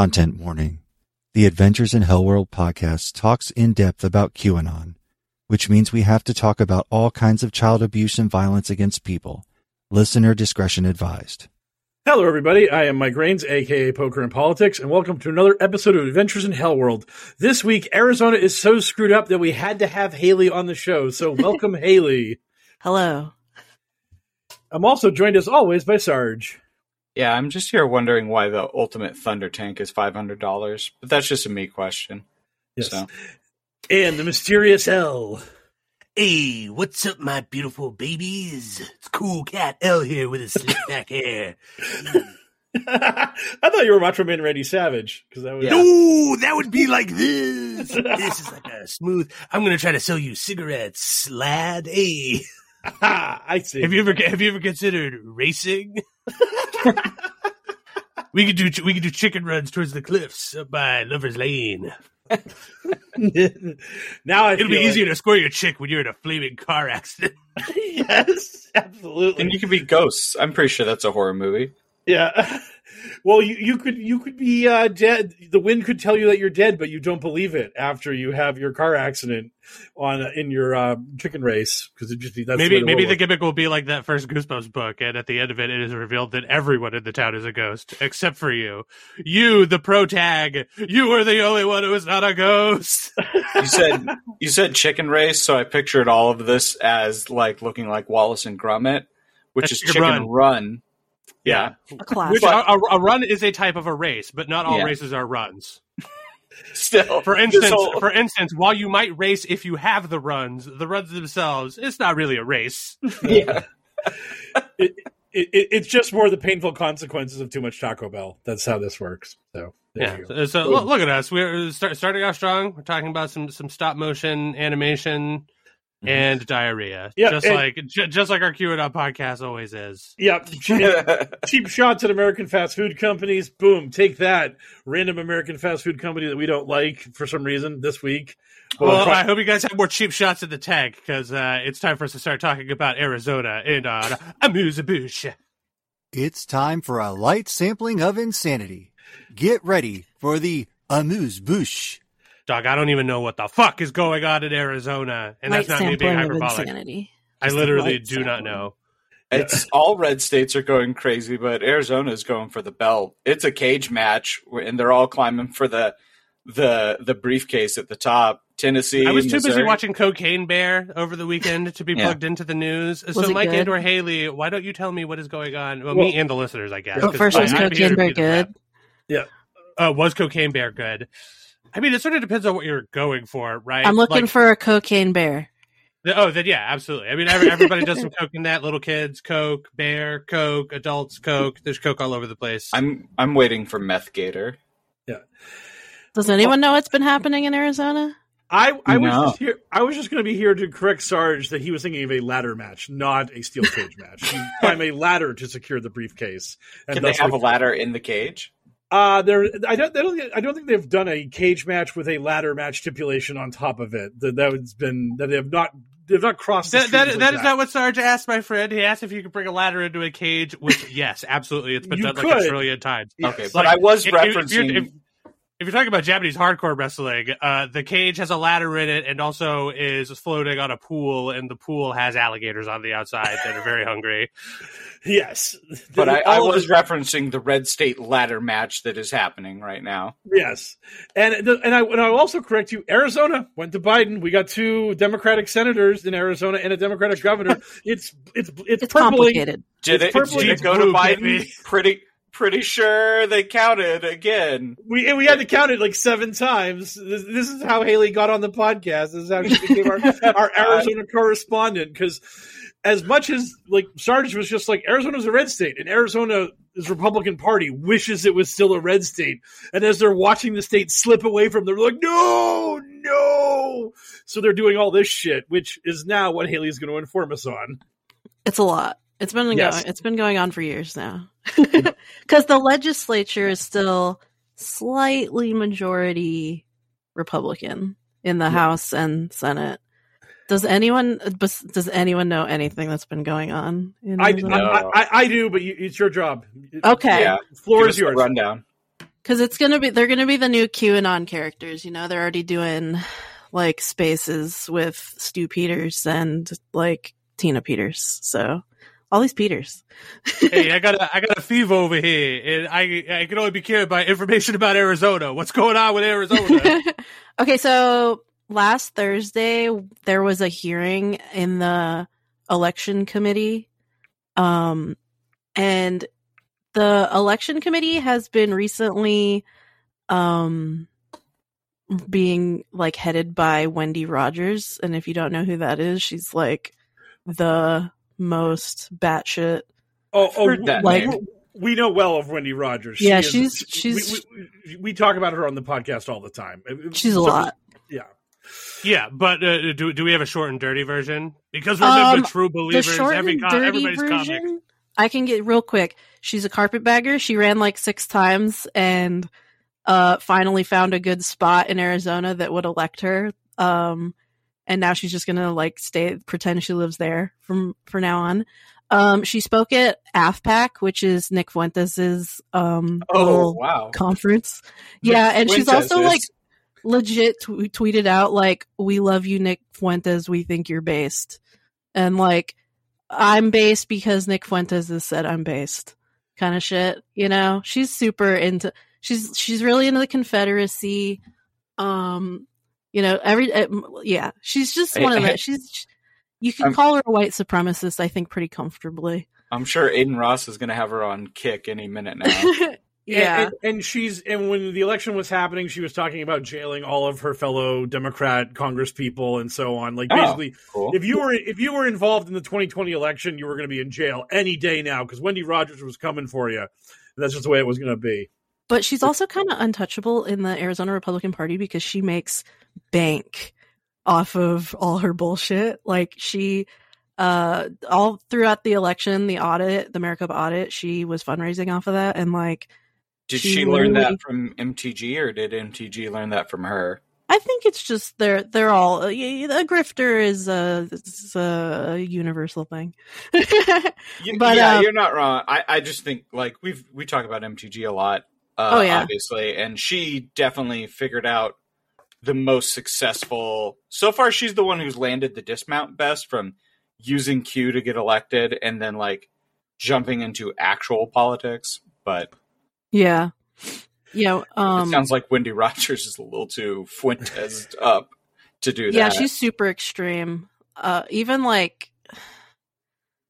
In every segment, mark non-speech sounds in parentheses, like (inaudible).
Content warning. The Adventures in Hellworld podcast talks in depth about QAnon, which means we have to talk about all kinds of child abuse and violence against people. Listener discretion advised. Hello, everybody. I am Mike Rains, aka Poker and Politics, and welcome to another episode of Adventures in Hellworld. This week, Arizona is so screwed up that we had to have Haley on the show. So, (laughs) welcome, Haley. Hello. I'm also joined, as always, by Sarge. Yeah, I'm just here wondering why the ultimate thunder tank is five hundred dollars, but that's just a me question. Yes. So. And the mysterious L. Hey, what's up, my beautiful babies? It's Cool Cat L here with his slick back hair. (laughs) I thought you were Macho Man Randy Savage because that was No, that would be like this. this is like a smooth. I'm gonna try to sell you cigarettes, lad. Hey, (laughs) I see. have you ever have you ever considered racing? (laughs) we could do we could do chicken runs towards the cliffs up by Lover's Lane. (laughs) now I It'll be feel easier to score your chick when you're in a flaming car accident. (laughs) yes, absolutely. And you can be ghosts. I'm pretty sure that's a horror movie. Yeah. Well, you, you could you could be uh, dead. The wind could tell you that you're dead, but you don't believe it after you have your car accident on in your uh, chicken race because it just that's maybe what it maybe the look. gimmick will be like that first Goosebumps book, and at the end of it, it is revealed that everyone in the town is a ghost except for you. You, the pro tag, you were the only one who was not a ghost. (laughs) You said you said chicken race, so I pictured all of this as like looking like Wallace and Gromit, which That's is Chicken chicken Run. run. Yeah. A class. Which a, a, a run is a type of a race, but not all Yeah. races are runs. Still, For instance, whole- for instance, while you might race if you have the runs, the runs themselves, it's not really a race. (laughs) yeah. it, it, it, it's just more the painful consequences of too much Taco Bell. That's how this works. So there Yeah. you go. So, so look, look at us. We're uh, start, starting off strong. We're talking about some some stop motion animation and diarrhea. Yeah, just and- like ju- just like our QAnon podcast always is. Yeah, (laughs) cheap, cheap shots at American fast food companies. Boom, take that. Random American fast food company that we don't like for some reason this week. Well, fi- I hope you guys have more cheap shots at the tank because uh, it's time for us to start talking about Arizona and uh, Amuse Bouche. It's time for a light sampling of insanity. Get ready for the amuse bouche. Dog, I don't even know what the fuck is going on in Arizona, and Light that's not me being hyperbolic. I literally light do not know. It's all red states are going crazy, but Arizona is going for the belt. It's a cage match, and they're all climbing for the the the briefcase at the top. Tennessee. I was too busy watching Cocaine Bear over the weekend to be Yeah. plugged into the news. Was so, Mike good? and or Haley, why don't you tell me what is going on? Well, Well- me and the listeners, I guess. But 'cause first, was Cocaine Bear be rep. good? Yeah. Uh, was Cocaine Bear good? I mean, it sort of depends on what you're going for, right? I'm looking Like, for a cocaine bear. Oh, then yeah, absolutely. I mean, every, everybody does some coke in that. Little kids, coke. Bear, coke. Adults, coke. There's coke all over the place. I'm I'm waiting for Meth Gator. Yeah. Does anyone know what's been happening in Arizona? I, I was just here. I was just going to be here to correct Sarge that he was thinking of a ladder match, not a steel cage match. You (laughs) climb a ladder to secure the briefcase. And Can they have a ladder in the cage? Uh, there. I don't. I don't. think- I don't think they've done a cage match with a ladder match stipulation on top of it. That that has been that they have not. They've not crossed. That, that, that like is not what Sarge asked my friend. He asked if you could bring a ladder into a cage, which, (laughs) yes, absolutely. It's been You done like a could. trillion times. Okay, Yes. but I was if, if- if referencing. you're, if, if you're talking about Japanese hardcore wrestling, uh, the cage has a ladder in it and also is floating on a pool, and the pool has alligators on the outside that are very hungry. (laughs) Yes, but I, I was it- referencing the Red State ladder match that is happening right now. Yes, and the- and I and I'll also correct you. Arizona went to Biden. We got two Democratic senators in Arizona and a Democratic governor. (laughs) It's it's it's, It's purpling. complicated. Did It's it, purple did it go to Biden? Pretty pretty sure they counted again. We we had to count it like seven times. This, this is how Haley got on the podcast. This is how she became our, (laughs) our Arizona correspondent. Because as much as like Sarge was just like Arizona's a red state, and Arizona's Republican Party wishes it was still a red state. And as they're watching the state slip away from them, they're like, no, no. So they're doing all this shit, which is now what Haley's going to inform us on. It's a lot. It's been Yes. going. It's been going on for years now. Mm-hmm. (laughs) Because the legislature is still slightly majority Republican in the House and Senate. Does anyone does anyone know anything that's been going on? In I, Arizona? I, I, I do, but you, it's your job. Okay. Yeah, Floor Give is yours. rundown. Because it's gonna be they're gonna be the new QAnon characters. You know, they're already doing like spaces with Stu Peters and like Tina Peters. So all these Peters. hey, I got a, (laughs) I got a fever over here, and I I can only be cured by information about Arizona. What's going on with Arizona? (laughs) okay, so last Thursday there was a hearing in the election committee. Um and the election committee has been recently um being like headed by Wendy Rogers and if you don't know who that is, she's like the most batshit Oh, oh heard that like- name. we know well of Wendy Rogers. Yeah, is- she's- she's- We, we, we talk about her on the podcast all the time. she's a lot. Yeah, yeah, but uh, do do we have a short and dirty version? Because remember, Um, true the True believers, short every and dirty everybody's version comic. i can get real quick she's a carpetbagger she ran like six times and uh finally found a good spot in arizona that would elect her um and now she's just gonna like stay pretend she lives there from for now on. Um she spoke at afpac which is nick fuentes's um Oh wow! conference. Yeah and she's also like legit tw- tweeted out like we love you nick fuentes. We think you're based. And like i'm based because nick fuentes has said i'm based kind of shit you know? She's super into she's she's really into the confederacy um you know every uh, yeah she's just I- one of I- the she's you can I'm- call her a white supremacist i think pretty comfortably I'm sure Adin Ross is going to have her on kick any minute now. (laughs) yeah And, and, and she's and when the election was happening, she was talking about jailing all of her fellow Democrat Congress people and so on. Like Oh, basically, cool. if you were if you were involved in the 2020 election, you were going to be in jail any day now because Wendy Rogers was coming for you. That's just the way it was going to be. But she's also kind of untouchable in the Arizona Republican Party because she makes bank off of all her bullshit. Like she uh all throughout the election, the audit, the Maricopa audit, she was fundraising off of that and like Did she she learn that from MTG, or did MTG learn that from her? I think it's just they're they're all a grifter is a, is a universal thing. (laughs) But, yeah, um, you're not wrong. I, I just think like we've we talk about MTG a lot. Uh, Oh, yeah. obviously, and she definitely figured out the most successful. So far, she's the one who's landed the dismount best from using Q to get elected, and then like jumping into actual politics. But yeah. Yeah, um it sounds like Wendy Rogers is a little too Fuentes up. to do that. Yeah, she's super extreme. Uh, even like,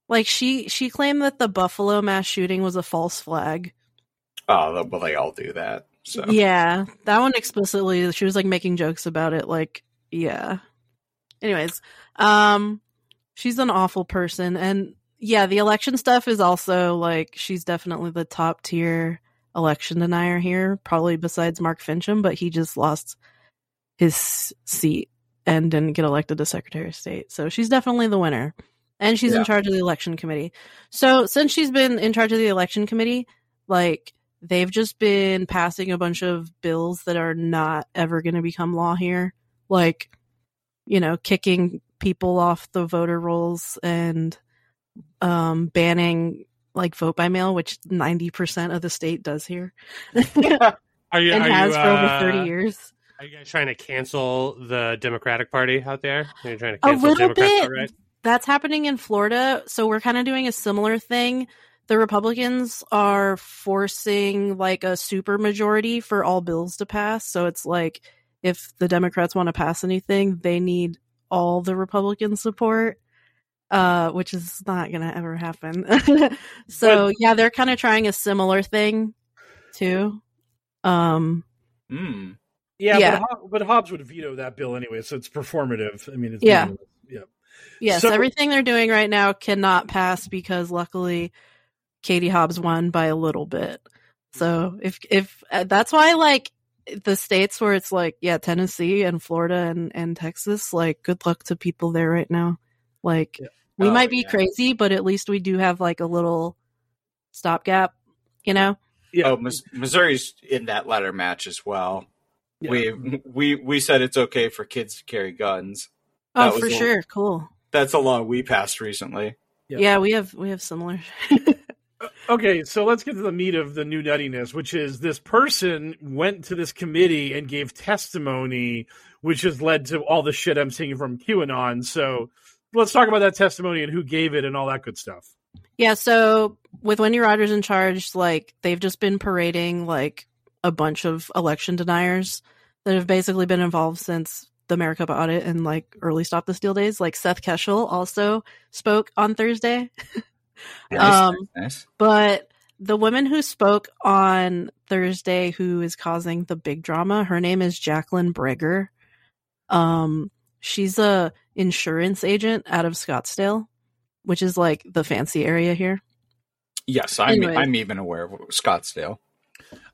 like she she claimed that the Buffalo mass shooting was a false flag. Oh, well, they all do that. So Yeah, that one explicitly. She was like making jokes about it. Like, yeah. Anyways, um, she's an awful person, and yeah, the election stuff is also like she's definitely the top tier election denier here, probably besides Mark Finchem, but he just lost his seat and didn't get elected to Secretary of State. So she's definitely the winner. And she's Yeah. in charge of the election committee. So since she's been in charge of the election committee, like they've just been passing a bunch of bills that are not ever going to become law here. Like, you know, kicking people off the voter rolls and um banning like vote by mail, which 90% of the state does here. (laughs) Are you? and are has you, for over uh, 30 years. Are you guys trying to cancel the Democratic Party out there? Are you trying to A little Democrats bit. outright? That's happening in Florida. So we're kind of doing a similar thing. The Republicans are forcing like a super majority for all bills to pass. So it's like if the Democrats want to pass anything, they need all the Republican support. Uh, which is not gonna ever happen. (laughs) so yeah, they're kind of trying a similar thing too. Um, Mm. Yeah, Yeah. But, Hob- but Hobbs would veto that bill anyway, so it's performative. I mean, it's Yeah. meaningless. yeah. Yes, So- everything they're doing right now cannot pass because luckily Katie Hobbs won by a little bit. So if if uh, that's why like the states where it's like yeah Tennessee and Florida and and Texas like good luck to people there right now. Like we Oh, might be yeah. crazy, but at least we do have like a little stopgap, you know. Yeah. Oh, Mis- Missouri's in that ladder match as well. Yeah. We we we said it's okay for kids to carry guns. Oh, That was for a- sure, cool. That's a law we passed recently. Yeah. Yeah, we have we have similar. (laughs) Okay, so let's get to the meat of the new nuttiness, which is this person went to this committee and gave testimony, which has led to all the shit I'm seeing from QAnon. So let's talk about that testimony and who gave it and all that good stuff. Yeah, so with Wendy Rogers in charge, like they've just been parading like a bunch of election deniers that have basically been involved since the Maricopa audit and like early Stop the Steal days. Like Seth Keshel also spoke on Thursday. (laughs) Nice, Um, nice. But the woman who spoke on Thursday who is causing the big drama, her name is Jacqueline Breger. Um she's a insurance agent out of Scottsdale, which is like the fancy area here. Yes, I'm Anyway. I'm even aware of Scottsdale.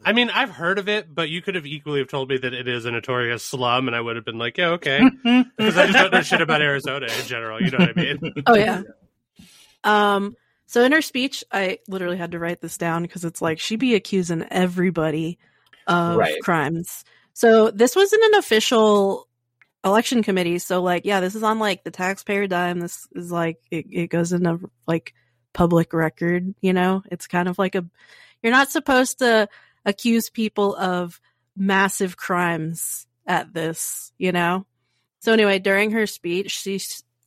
I mean, I've heard of it, but you could have equally have told me that it is a notorious slum, and I would have been like, "Yeah, okay," (laughs) because I just don't know shit about Arizona in general. You know what I mean? Oh yeah. Um so in her speech, I literally had to write this down because it's like she be accusing everybody of Right. crimes. So this wasn't an official election committee. So like, yeah, this is on like the taxpayer dime. This is like it, it goes into like public record, you know? It's kind of like a you're not supposed to accuse people of massive crimes at this, you know? So anyway, during her speech, she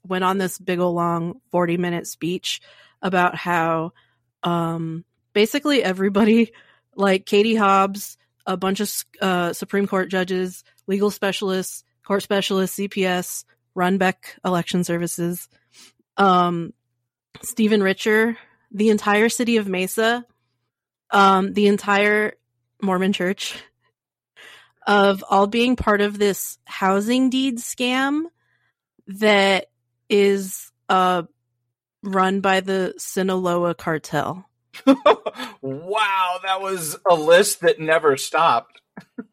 went on this big ol' long 40 minute speech about how um basically everybody (laughs) like Katie Hobbs, a bunch of uh, Supreme Court judges, legal specialists, court specialists, CPS, Runbeck Election Services, um, Stephen Richer, the entire city of Mesa, um, the entire Mormon Church, of all being part of this housing deed scam that is uh, run by the Sinaloa cartel. (laughs) wow, that was a list that never stopped. (laughs)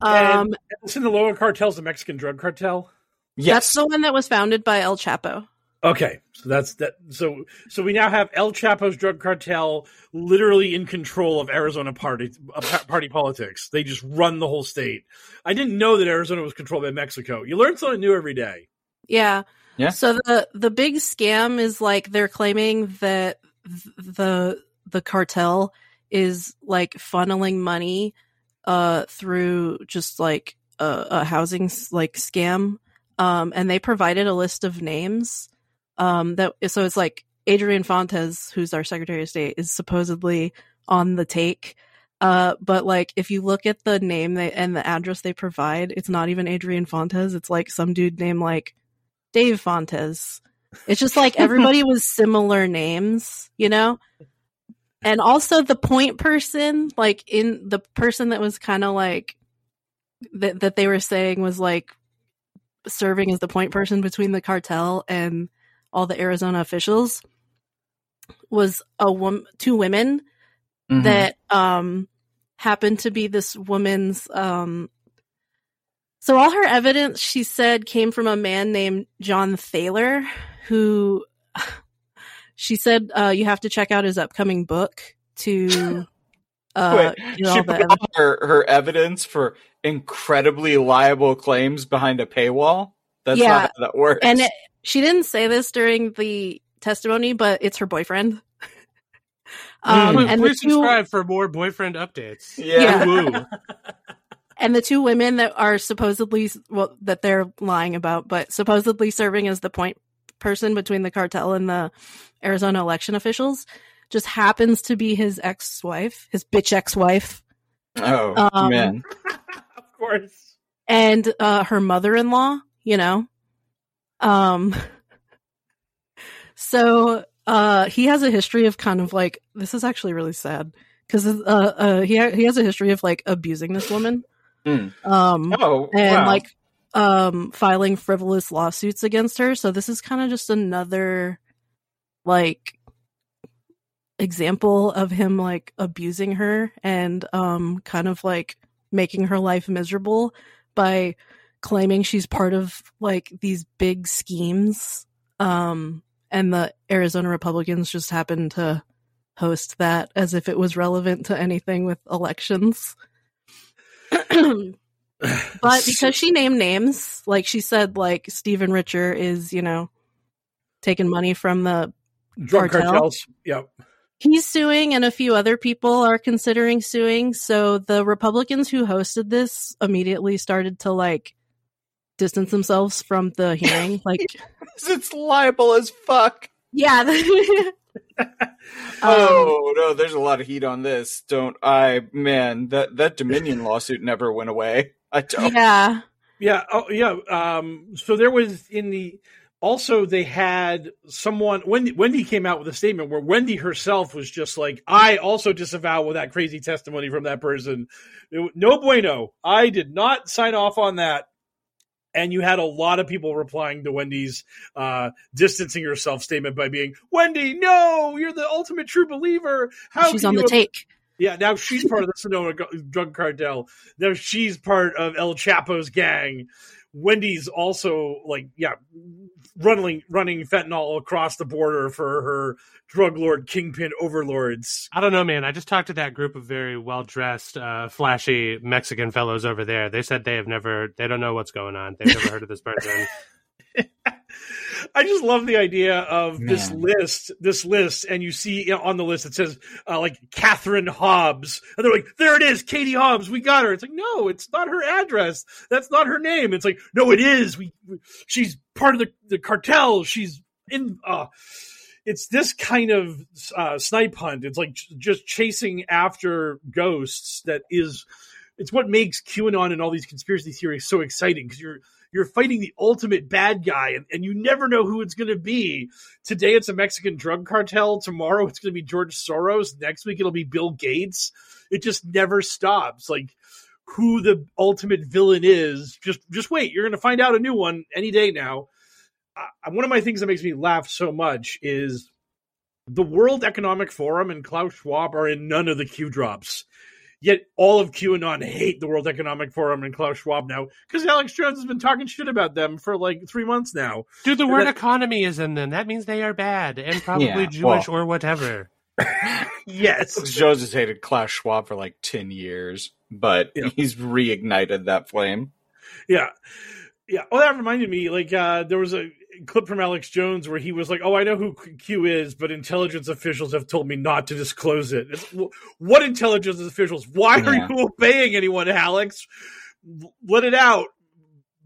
Um, and the Sinaloa cartel's the Mexican drug cartel. Yes, that's the one that was founded by El Chapo. Okay, so that's that. So so we now have El Chapo's drug cartel literally in control of Arizona party uh, party politics. They just run the whole state. I didn't know that Arizona was controlled by Mexico. You learn something new every day. Yeah. Yeah. So the the big scam is like they're claiming that the the cartel is like funneling money uh through just like a, a housing like scam um and they provided a list of names um that so it's like Adrian Fontes who's our secretary of state is supposedly on the take Uh, but like if you look at the name they and the address they provide, it's not even Adrian Fontes. It's like some dude named like Dave Fontes. It's just like everybody (laughs) was similar names, you know? And also the point person, like in the person that was kind of like that that they were saying was like serving as the point person between the cartel and all the Arizona officials was a woman, two women Mhm. that um happened to be this woman's um so all her evidence she said came from a man named John Thaler who (sighs) she said uh you have to check out his upcoming book to (laughs) uh Wait, she the put all her, her evidence for incredibly liable claims behind a paywall. That's Yeah. not how that works. and it, she didn't say this during the testimony but it's her boyfriend um Please, and the please two, subscribe for more boyfriend updates. Yeah. Woo. (laughs) and the two women that are supposedly well that they're lying about but supposedly serving as the point person between the cartel and the arizona election officials just happens to be his ex-wife his bitch ex-wife. Oh um, man, (laughs) Of course. and uh her mother-in-law you know? Um (laughs) so uh he has a history of kind of like this is actually really sad because uh, uh he ha- he has a history of like abusing this woman Hmm. um oh and wow. like um filing frivolous lawsuits against her so this is kind of just another like example of him like abusing her and um kind of like making her life miserable by claiming she's part of like these big schemes um and the Arizona Republicans just happened to host that as if it was relevant to anything with elections (clears throat) but because she named names, like she said, like Stephen Richer is, you know, taking money from the Drug Cartel. cartels. Yep. he's suing and a few other people are considering suing. So the Republicans who hosted this immediately started to like distance themselves from the hearing. (laughs) like it's liable as fuck. yeah. (laughs) Um, oh no, there's a lot of heat on this. Don't I, man? That that Dominion (laughs) lawsuit never went away. I don't. yeah. Yeah. Oh, yeah. Um, so there was in the also they had someone Wendy Wendy came out with a statement where Wendy herself was just like, I also disavow with that crazy testimony from that person. It- no bueno. I did not sign off on that. And you had a lot of people replying to Wendy's uh, distancing herself statement by being, Wendy, no, you're the ultimate true believer. How She's on the take. yeah, now she's part of the Sonoma drug cartel. Now she's part of El Chapo's gang. Wendy's also like, yeah, running running fentanyl across the border for her drug lord kingpin overlords. I don't know, man. I just talked to that group of very well dressed, uh, flashy Mexican fellows over there. They said they have never, they don't know what's going on. They've never heard of this person. (laughs) I just love the idea of this list, this list, and you see on the list it says uh, like Catherine Hobbs, and they're like, "There it is, Katie Hobbs, we got her." It's like, no, it's not her address. That's not her name. It's like, no, it is. We, she's part of the the cartel. She's in. Uh, it's this kind of uh, snipe hunt. It's like j- just chasing after ghosts. That is, it's what makes QAnon and all these conspiracy theories so exciting because you're you're fighting the ultimate bad guy and, and you never know who it's going to be. Today it's a Mexican drug cartel. Tomorrow it's going to be George Soros. Next week it'll be Bill Gates. It just never stops. Like who the ultimate villain is, just just wait. You're going to find out a new one any day now. Uh, one of my things that makes me laugh so much is the World Economic Forum and Klaus Schwab are in none of the Q drops. Yet all of QAnon hate the World Economic Forum and Klaus Schwab now because Alex Jones has been talking shit about them for like three months now. Dude, the word That- economy is in them. That means they are bad and probably Yeah, Jewish well- or whatever. (laughs) Yes. Jones has hated Klaus Schwab for like ten years, but Yeah. he's reignited that flame. Yeah. Yeah. Oh, that reminded me. Like, uh, there was a clip from Alex Jones where he was like, "Oh, I know who Q is, but intelligence officials have told me not to disclose it." It's, what intelligence officials? Why are you obeying anyone, Alex? Let it out.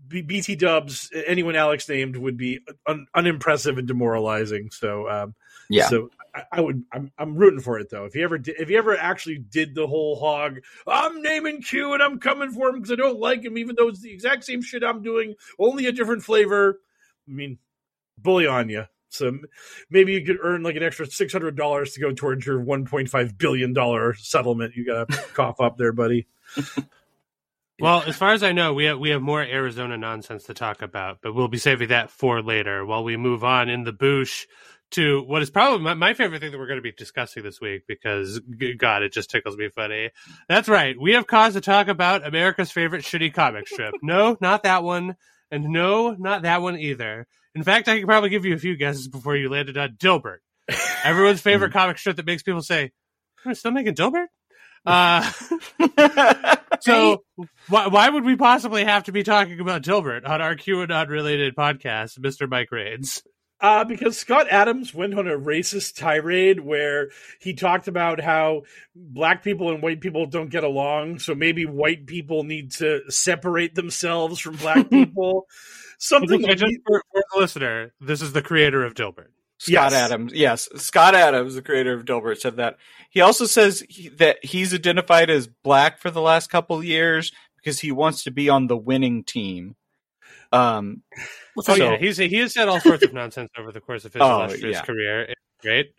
B- BT Dubs, anyone Alex named would be un- unimpressive and demoralizing. So, um, Yeah. So I, I would. I'm, I'm rooting for it though. If he ever did, if he ever actually did the whole hog, I'm naming Q and I'm coming for him because I don't like him, even though it's the exact same shit I'm doing, only a different flavor. I mean, bully on you. So maybe you could earn like an extra six hundred dollars to go towards your one point five billion dollar settlement. You got to (laughs) cough up there, buddy. (laughs) Well, as far as I know, we have we have more Arizona nonsense to talk about, but we'll be saving that for later. While we move on in the boosh to what is probably my, my favorite thing that we're going to be discussing this week, because God, it just tickles me funny. That's right, we have cause to talk about America's favorite shitty comic strip. No, not that one, and no, not that one either. In fact, I could probably give you a few guesses before you landed on Dilbert, everyone's favorite (laughs) comic strip that makes people say, "We're still making Dilbert." (laughs) Uh, (laughs) so why, why would we possibly have to be talking about Dilbert on our Q QAnon related podcast, Mr. Mike Rains? Uh, because Scott Adams went on a racist tirade where he talked about how black people and white people don't get along, so maybe white people need to separate themselves from black (laughs) people. Something I just, for, for the listener, this is the creator of Dilbert. Scott Yes. Adams, yes, Scott Adams, the creator of Dilbert, said that. He also says he, that he's identified as black for the last couple years because he wants to be on the winning team. Um, Oh so- yeah, he's he has said all sorts of nonsense over the course of his (laughs) Oh, illustrious yeah. career. It's great.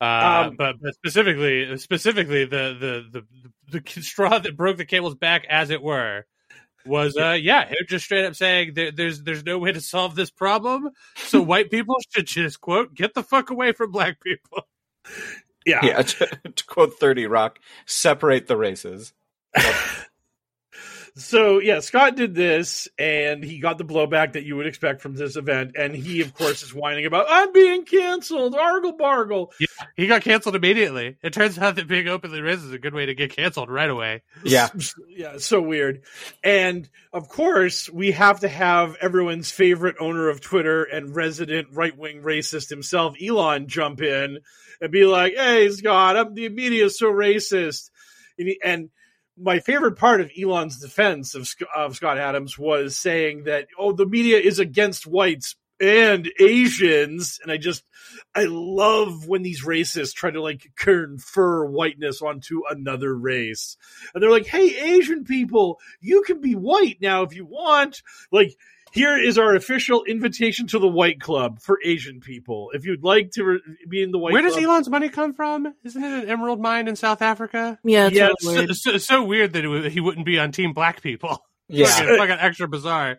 Uh, Um, but, but specifically, specifically the, the the the (laughs) straw that broke the camel's back, as it were, was uh yeah, him just straight up saying there, there's there's no way to solve this problem, so (laughs) white people should just quote get the fuck away from black people. yeah. yeah, to, to quote Thirty Rock, separate the races. So yeah, Scott did this, and he got the blowback that you would expect from this event. And he, of course, is whining about I'm being canceled, argle bargle. Yeah, He got canceled immediately. It turns out that being openly racist is a good way to get canceled right away. Yeah, (laughs) yeah, so weird. And of course, we have to have everyone's favorite owner of Twitter and resident right wing racist himself, Elon, jump in and be like, "Hey, Scott, I'm, the media is so racist." And, he- and my favorite part of Elon's defense of, of Scott Adams was saying that, "Oh, the media is against whites." And Asians, and I just, I love when these racists try to like confer whiteness onto another race and they're like, "Hey, Asian people, you can be white now if you want." Like, here is our official invitation to the White Club for Asian people. If you'd like to re- be in the White club Where does Elon's money come from? Isn't it an emerald mine in South Africa? Yeah, it's Yes. really weird. It's so, so weird that it he wouldn't be on Team Black People. (laughs) yeah. Fucking, fucking extra bizarre.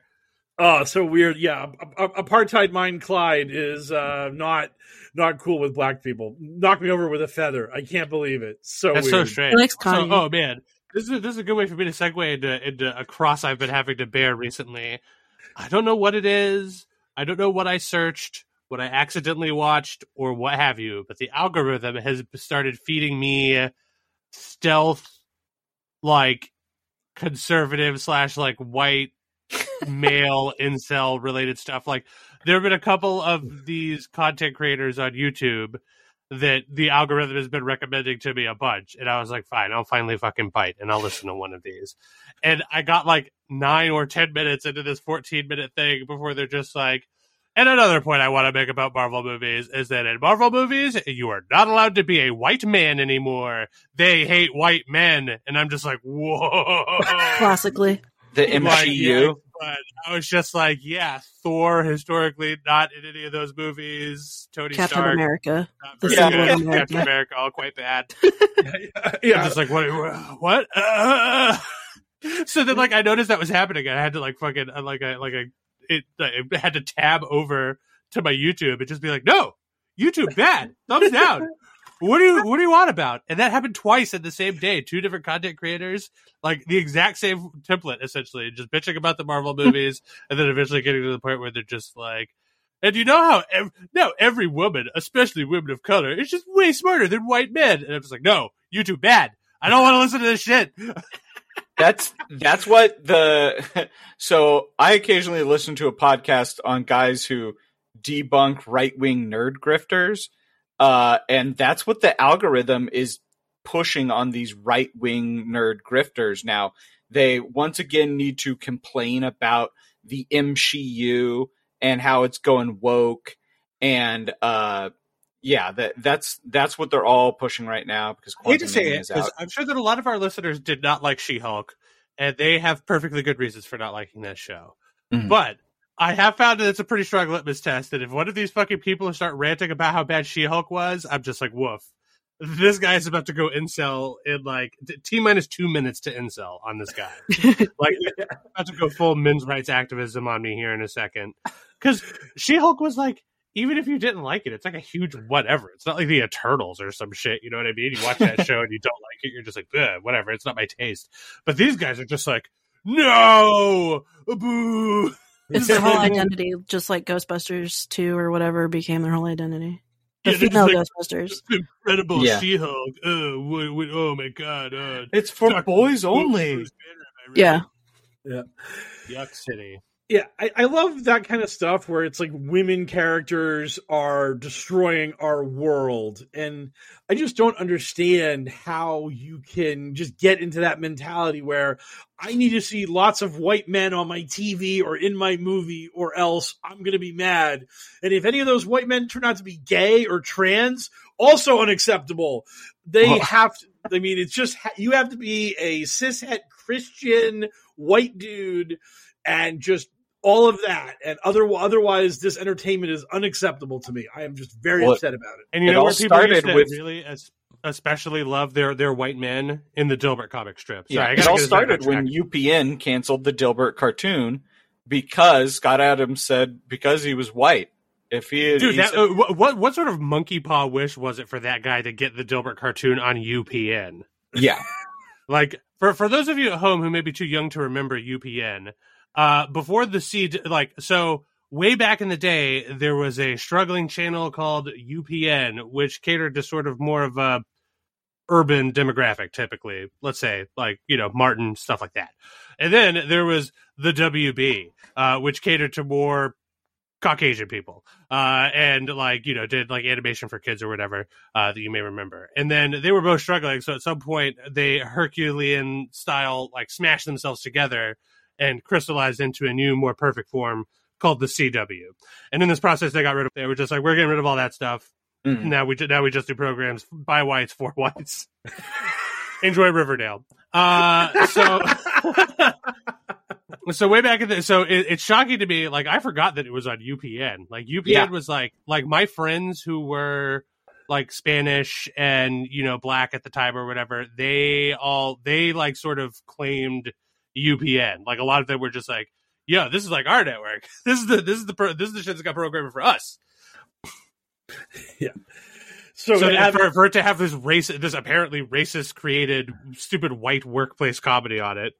Oh, so weird. Yeah, a- a- apartheid mind Clyde is uh, not not cool with black people. Knock me over with a feather. I can't believe it. So That's weird. so strange. He So, oh man, this is this is a good way for me to segue into into a cross I've been having to bear recently. I don't know what it is. I don't know what I searched, what I accidentally watched, or what have you. But the algorithm has started feeding me stealth, like conservative slash like white male (laughs) incel related stuff. Like there have been a couple of these content creators on YouTube that the algorithm has been recommending to me a bunch. And I was like, fine, I'll finally fucking bite and I'll listen to one of these. And I got like nine or 10 minutes into this 14 minute thing before they're just like, and another point I want to make about Marvel movies is that in Marvel movies, you are not allowed to be a white man anymore. They hate white men. And I'm just like, whoa. Classically. The Like, yeah, MCU. but I was just like, yeah, Thor historically not in any of those movies. Tony Captain Stark, America. The very symbol good. of America. Captain America, all quite bad. Yeah, (laughs) I'm yeah, just like, what? What? Uh, (laughs) so then, like, I noticed that was happening. I had to like fucking uh, like I like I it I had to tab over to my YouTube and just be like, no, YouTube bad, thumbs down. What do you what do you want about? And that happened twice in the same day. Two different content creators, like the exact same template, essentially, just bitching about the Marvel (laughs) movies, and then eventually getting to the point where they're just like, and you know how ev- now every woman, especially women of color, is just way smarter than white men. And I'm just like, no, YouTube bad. I don't want to listen to this shit. (laughs) That's that's what the (laughs) so I occasionally listen to a podcast on guys who debunk right wing nerd grifters. Uh and that's what the algorithm is pushing on these right wing nerd grifters now. They once again need to complain about the MCU and how it's going woke and uh yeah, that that's that's what they're all pushing right now because I hate to Quantum say it because. I'm sure that a lot of our listeners did not like She-Hulk, and they have perfectly good reasons for not liking that show. Mhm. But I have found that it's a pretty strong litmus test. That if one of these fucking people start ranting about how bad She-Hulk was, I'm just like, woof. This guy is about to go incel in like t- t minus two minutes to incel on this guy. (laughs) like about to go full men's rights activism on me here in a second. Because She Hulk was like, even if you didn't like it, it's like a huge whatever. It's not like the Eternals or some shit. You know what I mean? You watch that show and you don't like it, you're just like, "Ugh, whatever. It's not my taste. But these guys are just like, no, boo. It's their whole identity, just like Ghostbusters 2 or whatever became their whole identity. The Yeah, female just Ghostbusters. Incredible Yeah. She Hulk. Oh, what, what, oh my god. Uh, It's for Dr. boys only. who's better? I really- Yeah. Yuck City. Yeah, I, I love that kind of stuff where it's like women characters are destroying our world. And I just don't understand how you can just get into that mentality where I need to see lots of white men on my TV or in my movie or else I'm going to be mad. And if any of those white men turn out to be gay or trans, also unacceptable. They Well- have to, I mean, it's just, you have to be a cishet Christian white dude and just all of that and other otherwise this entertainment is unacceptable to me i am just very Well, upset about it And you It know all where people used started to with- really es- especially love their, their white men in the Dilbert comic strip. Sorry, Yeah, I it gotta all get us back on started when. UPN canceled the Dilbert cartoon because Scott Adams said because he was white. If he had, Dude, that, said- uh, what, what what sort of monkey paw wish was it for that guy to get the Dilbert cartoon on UPN? yeah, Like for for those of you at home who may be too young to remember UPN, uh, before the seed, like so way back in the day, there was a struggling channel called UPN, which catered to sort of more of a urban demographic, typically. Let's say like you know Martin stuff like that, and then there was the WB, uh, which catered to more Caucasian people, uh, and like you know did like animation for kids or whatever uh, that you may remember. And then they were both struggling, so at some point they Herculean style like smashed themselves together and crystallized into a new, more perfect form called the CW. And in this process, they got rid of. They were just like, we're getting rid of all that stuff. Mhm. Now we now we just do programs by whites for whites. (laughs) Enjoy Riverdale. Uh, so. (laughs) So way back in the so it, it's shocking to me. Like I forgot that it was on UPN. Like UPN Yeah. was like like my friends who were like Spanish and you know black at the time or whatever. They all they like sort of claimed UPN. Like a lot of them were just like, "Yo, this is like our network. (laughs) This is the this is the pro, this is the shit that's got programming for us." (laughs) so, So, to have- for, for it to have this race, this apparently racist created stupid white workplace comedy on it.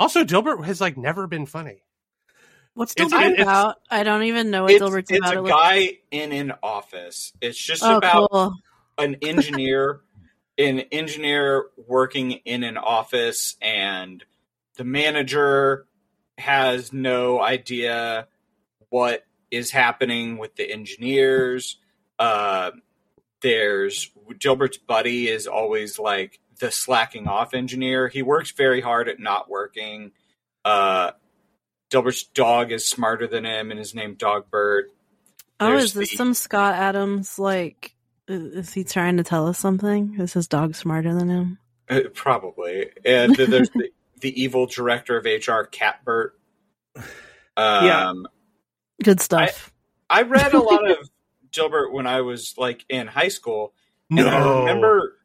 Also, Dilbert has like never been funny. What's Dilbert it's- about? I don't even know what it's, Dilbert's it's about. a It looks- guy in an office. It's just oh, about cool. an engineer, an engineer working in an office, and the manager has no idea what is happening with the engineers. Uh, there's Dilbert's buddy is always like the slacking off engineer. He works very hard at not working. Uh, Dilbert's dog is smarter than him, and his name Dogbert. Oh, There's is this the- some Scott Adams? Like, is he trying to tell us something? Is his dog smarter than him? Uh, probably. And then there's the, (laughs) the evil director of HR, Catbert. (sighs) Um, Yeah. Good stuff. I read a lot of (laughs) Dilbert when I was like in high school. And I remember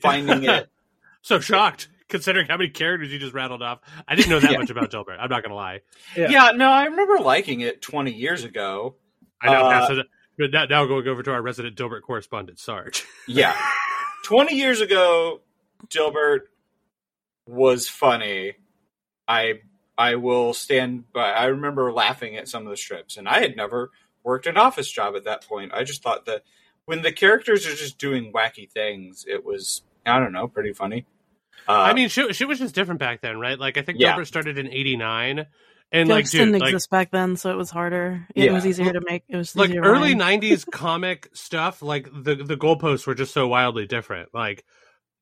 finding it. (laughs) so shocked considering how many characters you just rattled off. I didn't know that (laughs) Yeah. much about Dilbert. I'm not gonna lie. Yeah. Yeah. no, I remember liking it 20 years ago. I know. Uh, pass it- but now, now going over to our resident Dilbert correspondent, Sarge. Yeah. 20 years ago, Dilbert was funny. I I will stand by. I remember laughing at some of the strips, and I had never worked an office job at that point. I just thought that when the characters are just doing wacky things, it was I don't know, pretty funny. Uh, I mean, she, shit was just different back then, right? Like I think Yeah. Dilbert started in '89, and like, Jokes didn't like, exist back then, so it was harder. It Yeah. was easier to make. It was like early '90s (laughs) comic stuff, like the the goalposts were just so wildly different. Like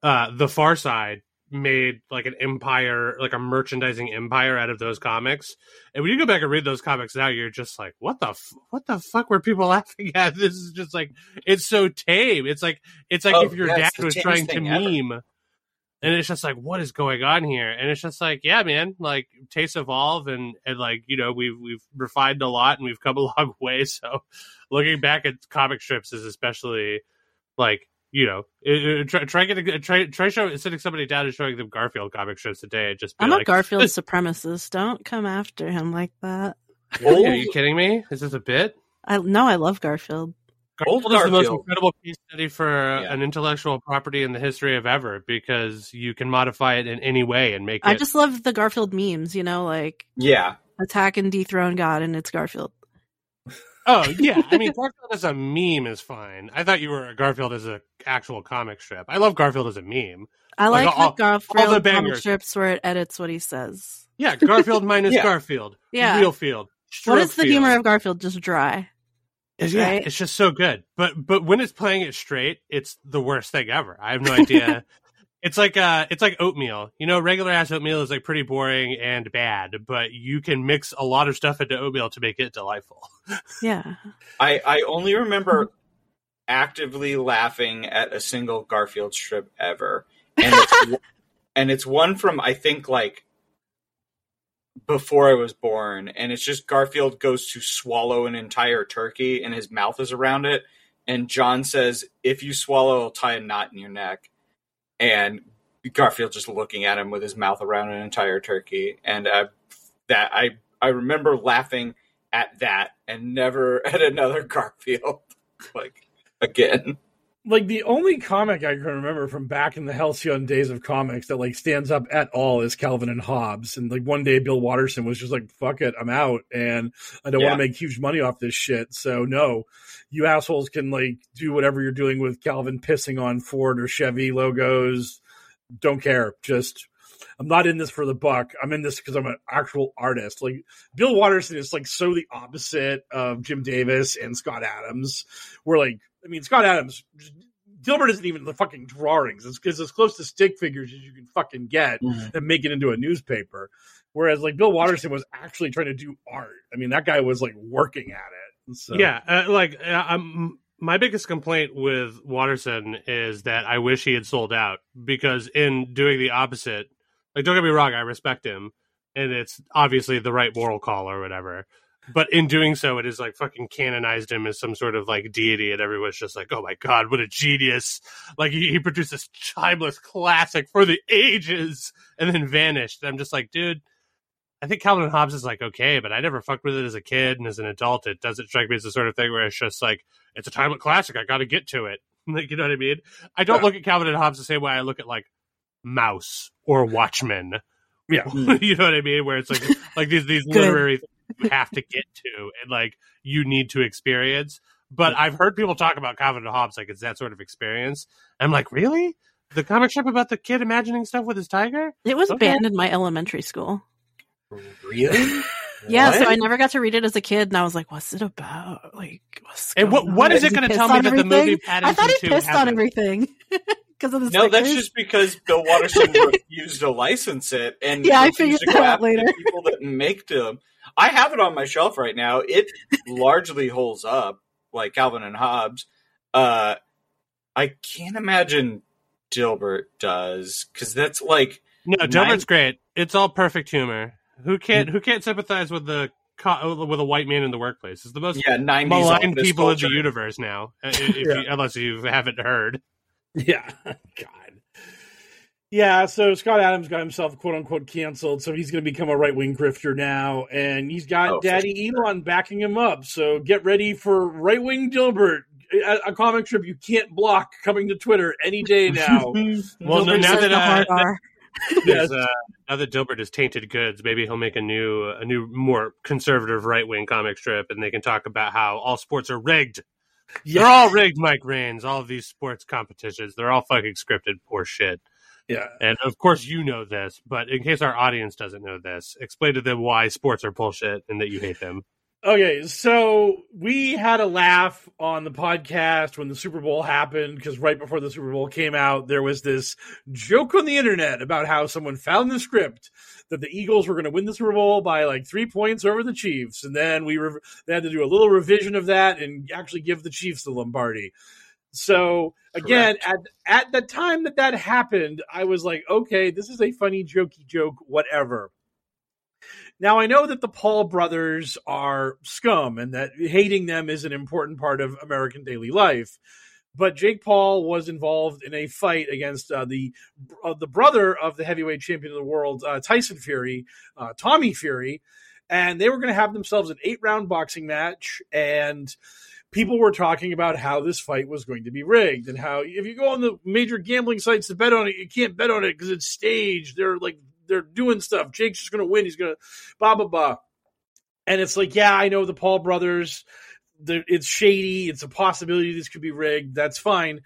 uh the Far Side made like an empire, like a merchandising empire out of those comics. And when you go back and read those comics now, you're just like, what the f- what the fuck were people (laughs) laughing at? This is just like it's so tame. It's like it's like Oh, if your dad was trying to ever. meme. And it's just like, what is going on here? And it's just like, yeah, man, like tastes evolve and, and like, you know, we've we've refined a lot and we've come a (laughs) long way. So looking back at comic strips is especially like, you know, it, it- try try getting uh, try try show, sitting somebody down and showing them Garfield comic strips today and just be I'm like, a Garfield (laughs) supremacist. Don't come after him like that. Really? Are you kidding me? Is this a bit? I no, I love Garfield. Old Garfield is the most incredible case study for Yeah. an intellectual property in the history of ever because you can modify it in any way and make it. I just love the Garfield memes. You know, like Yeah. attack and dethrone God, and it's Garfield. Oh yeah, I mean (laughs) Garfield as a meme is fine. I thought you were Garfield as a actual comic strip. I love Garfield as a meme. I Like, like, all- all the Garfield comic strips where it edits what he says. Yeah, Garfield minus (laughs) Yeah. Garfield. Yeah. real field. What is the Stroke humor of Garfield? Just dry. It's, yeah, it's just so good. But but when it's playing it straight, it's the worst thing ever. I have no idea. (laughs) it's like uh it's like oatmeal. You know, regular ass oatmeal is like pretty boring and bad, but you can mix a lot of stuff into oatmeal to make it delightful. (laughs) Yeah. I, I only remember actively laughing at a single Garfield strip ever, and it's, (laughs) and it's one from I think like before I was born, and it's just Garfield goes to swallow an entire turkey, and his mouth is around it, and Jon says, "If you swallow, I'll tie a knot in your neck," and Garfield just looking at him with his mouth around an entire turkey, and that I I remember laughing at that and never (laughs) at another Garfield like again. Like the only comic I can remember from back in the halcyon days of comics that like stands up at all is Calvin and Hobbes. And like one day Bill Watterson was just like, fuck it, I'm out and I don't Yeah. want to make huge money off this shit. So no, you assholes can like do whatever you're doing with Calvin pissing on Ford or Chevy logos. Don't care. Just I'm not in this for the buck. I'm in this because I'm an actual artist. Like Bill Watterson is like so the opposite of Jim Davis and Scott Adams. Where like, I mean, Scott Adams, Dilbert isn't even the fucking drawings. It's, it's as close to stick figures as you can fucking get and make it into a newspaper. Whereas like Bill Watterson was actually trying to do art. I mean, that guy was like working at it. So. Yeah, uh, like uh, um, my biggest complaint with Watterson is that I wish he had sold out because in doing the opposite, like don't get me wrong, I respect him, and it's obviously the right moral call or whatever. But in doing so, it is like fucking canonized him as some sort of like deity, and everyone's just like, "Oh my god, what a genius!" Like he, he produced this timeless classic for the ages, and then vanished. And I'm just like, dude, I think Calvin and Hobbes is like okay, but I never fucked with it as a kid and as an adult. It doesn't strike me as the sort of thing where it's just like it's a timeless classic. I got to get to it. (laughs) Like you know what I mean? I don't Yeah. look at Calvin and Hobbes the same way I look at like Maus or Watchmen. Yeah. (laughs) you know what I mean? Where it's like (laughs) like these these literary have to get to and like you need to experience. But I've heard people talk about Calvin and Hobbes like it's that sort of experience. I'm like, really? The comic strip about the kid imagining stuff with his tiger? It was Okay. banned in my elementary school. Really? (laughs) Yeah, so I never got to read it as a kid, and I was like, "What's it about? Like, what's And what going what on? is it going to tell me on that the movie everything? I thought he 2 pissed on everything (laughs) because of the No, that's just because Bill Watterson (laughs) refused to license it, and Yeah, I refused figured to that go out after the later. People that make them. I have it on my shelf right now. It largely holds up, like Calvin and Hobbes. Uh, I can't imagine Dilbert does because that's like No, Nine- Dilbert's great. It's all perfect humor. Who can't who can't sympathize with the co- with a white man in the workplace? It's the most yeah, nineties maligned people in the universe now, uh, if you, unless you haven't heard. Yeah. (laughs) God. Yeah, so Scott Adams got himself quote unquote canceled, so he's going to become a right wing grifter now, and he's got Oh, for Daddy Elon backing him up. So get ready for right wing Dilbert, a, a comic strip you can't block, coming to Twitter any day (laughs) now. Well, Dilbert now that uh, hard R. uh, now that Dilbert is tainted goods, maybe he'll make a new a new more conservative right wing comic strip, and they can talk about how all sports are rigged. They're all rigged, Mike Rains. All of these sports competitions, they're all fucking scripted. Poor shit. Yeah. And of course, you know this, but in case our audience doesn't know this, explain to them why sports are bullshit and that you hate them. Okay, so we had a laugh on the podcast when the Super Bowl happened because right before the Super Bowl came out, there was this joke on the internet about how someone found the script that the Eagles were going to win the Super Bowl by like three points over the Chiefs, and then we re- they had to do a little revision of that and actually give the Chiefs the Lombardi. So again, at at the time that that happened, I was like, okay, this is a funny, jokey joke, whatever. Now I know that the Paul brothers are scum and that hating them is an important part of American daily life. But Jake Paul was involved in a fight against uh, the uh, the brother of the heavyweight champion of the world, uh, Tyson Fury, uh, Tommy Fury, and they were going to have themselves an eight round boxing match. And people were talking about how this fight was going to be rigged and how if you go on the major gambling sites to bet on it, you can't bet on it because it's staged. They're like they're doing stuff. Jake's just going to win. He's going to blah blah blah. And it's like, yeah, I know the Paul brothers. It's shady. It's a possibility this could be rigged. That's fine.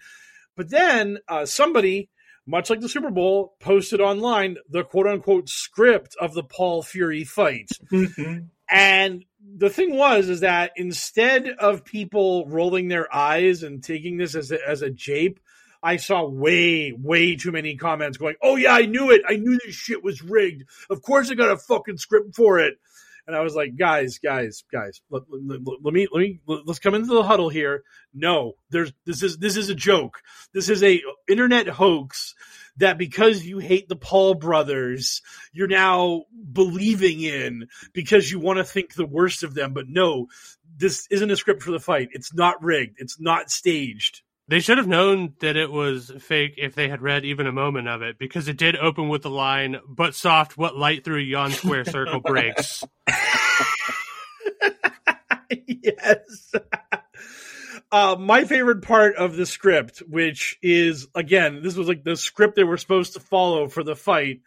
But then uh, somebody, much like the Super Bowl, posted online the quote unquote script of the Paul Fury fight. (laughs) and the thing was is that instead of people rolling their eyes and taking this as a, as a jape, I saw way, way too many comments going, "Oh yeah, I knew it. I knew this shit was rigged. Of course, I got a fucking script for it." And I was like, "Guys, guys, guys, let, let, let me, let me, let's come into the huddle here. No, there's this is this is a joke. This is a internet hoax." That because you hate the Paul brothers, you're now believing in because you want to think the worst of them. But no, this isn't a script for the fight. It's not rigged. It's not staged. They should have known that it was fake if they had read even a moment of it, because it did open with the line, but soft, what light through yon square circle breaks. (laughs) yes. (laughs) Uh, my favorite part of the script, which is, again, this was like the script they were supposed to follow for the fight,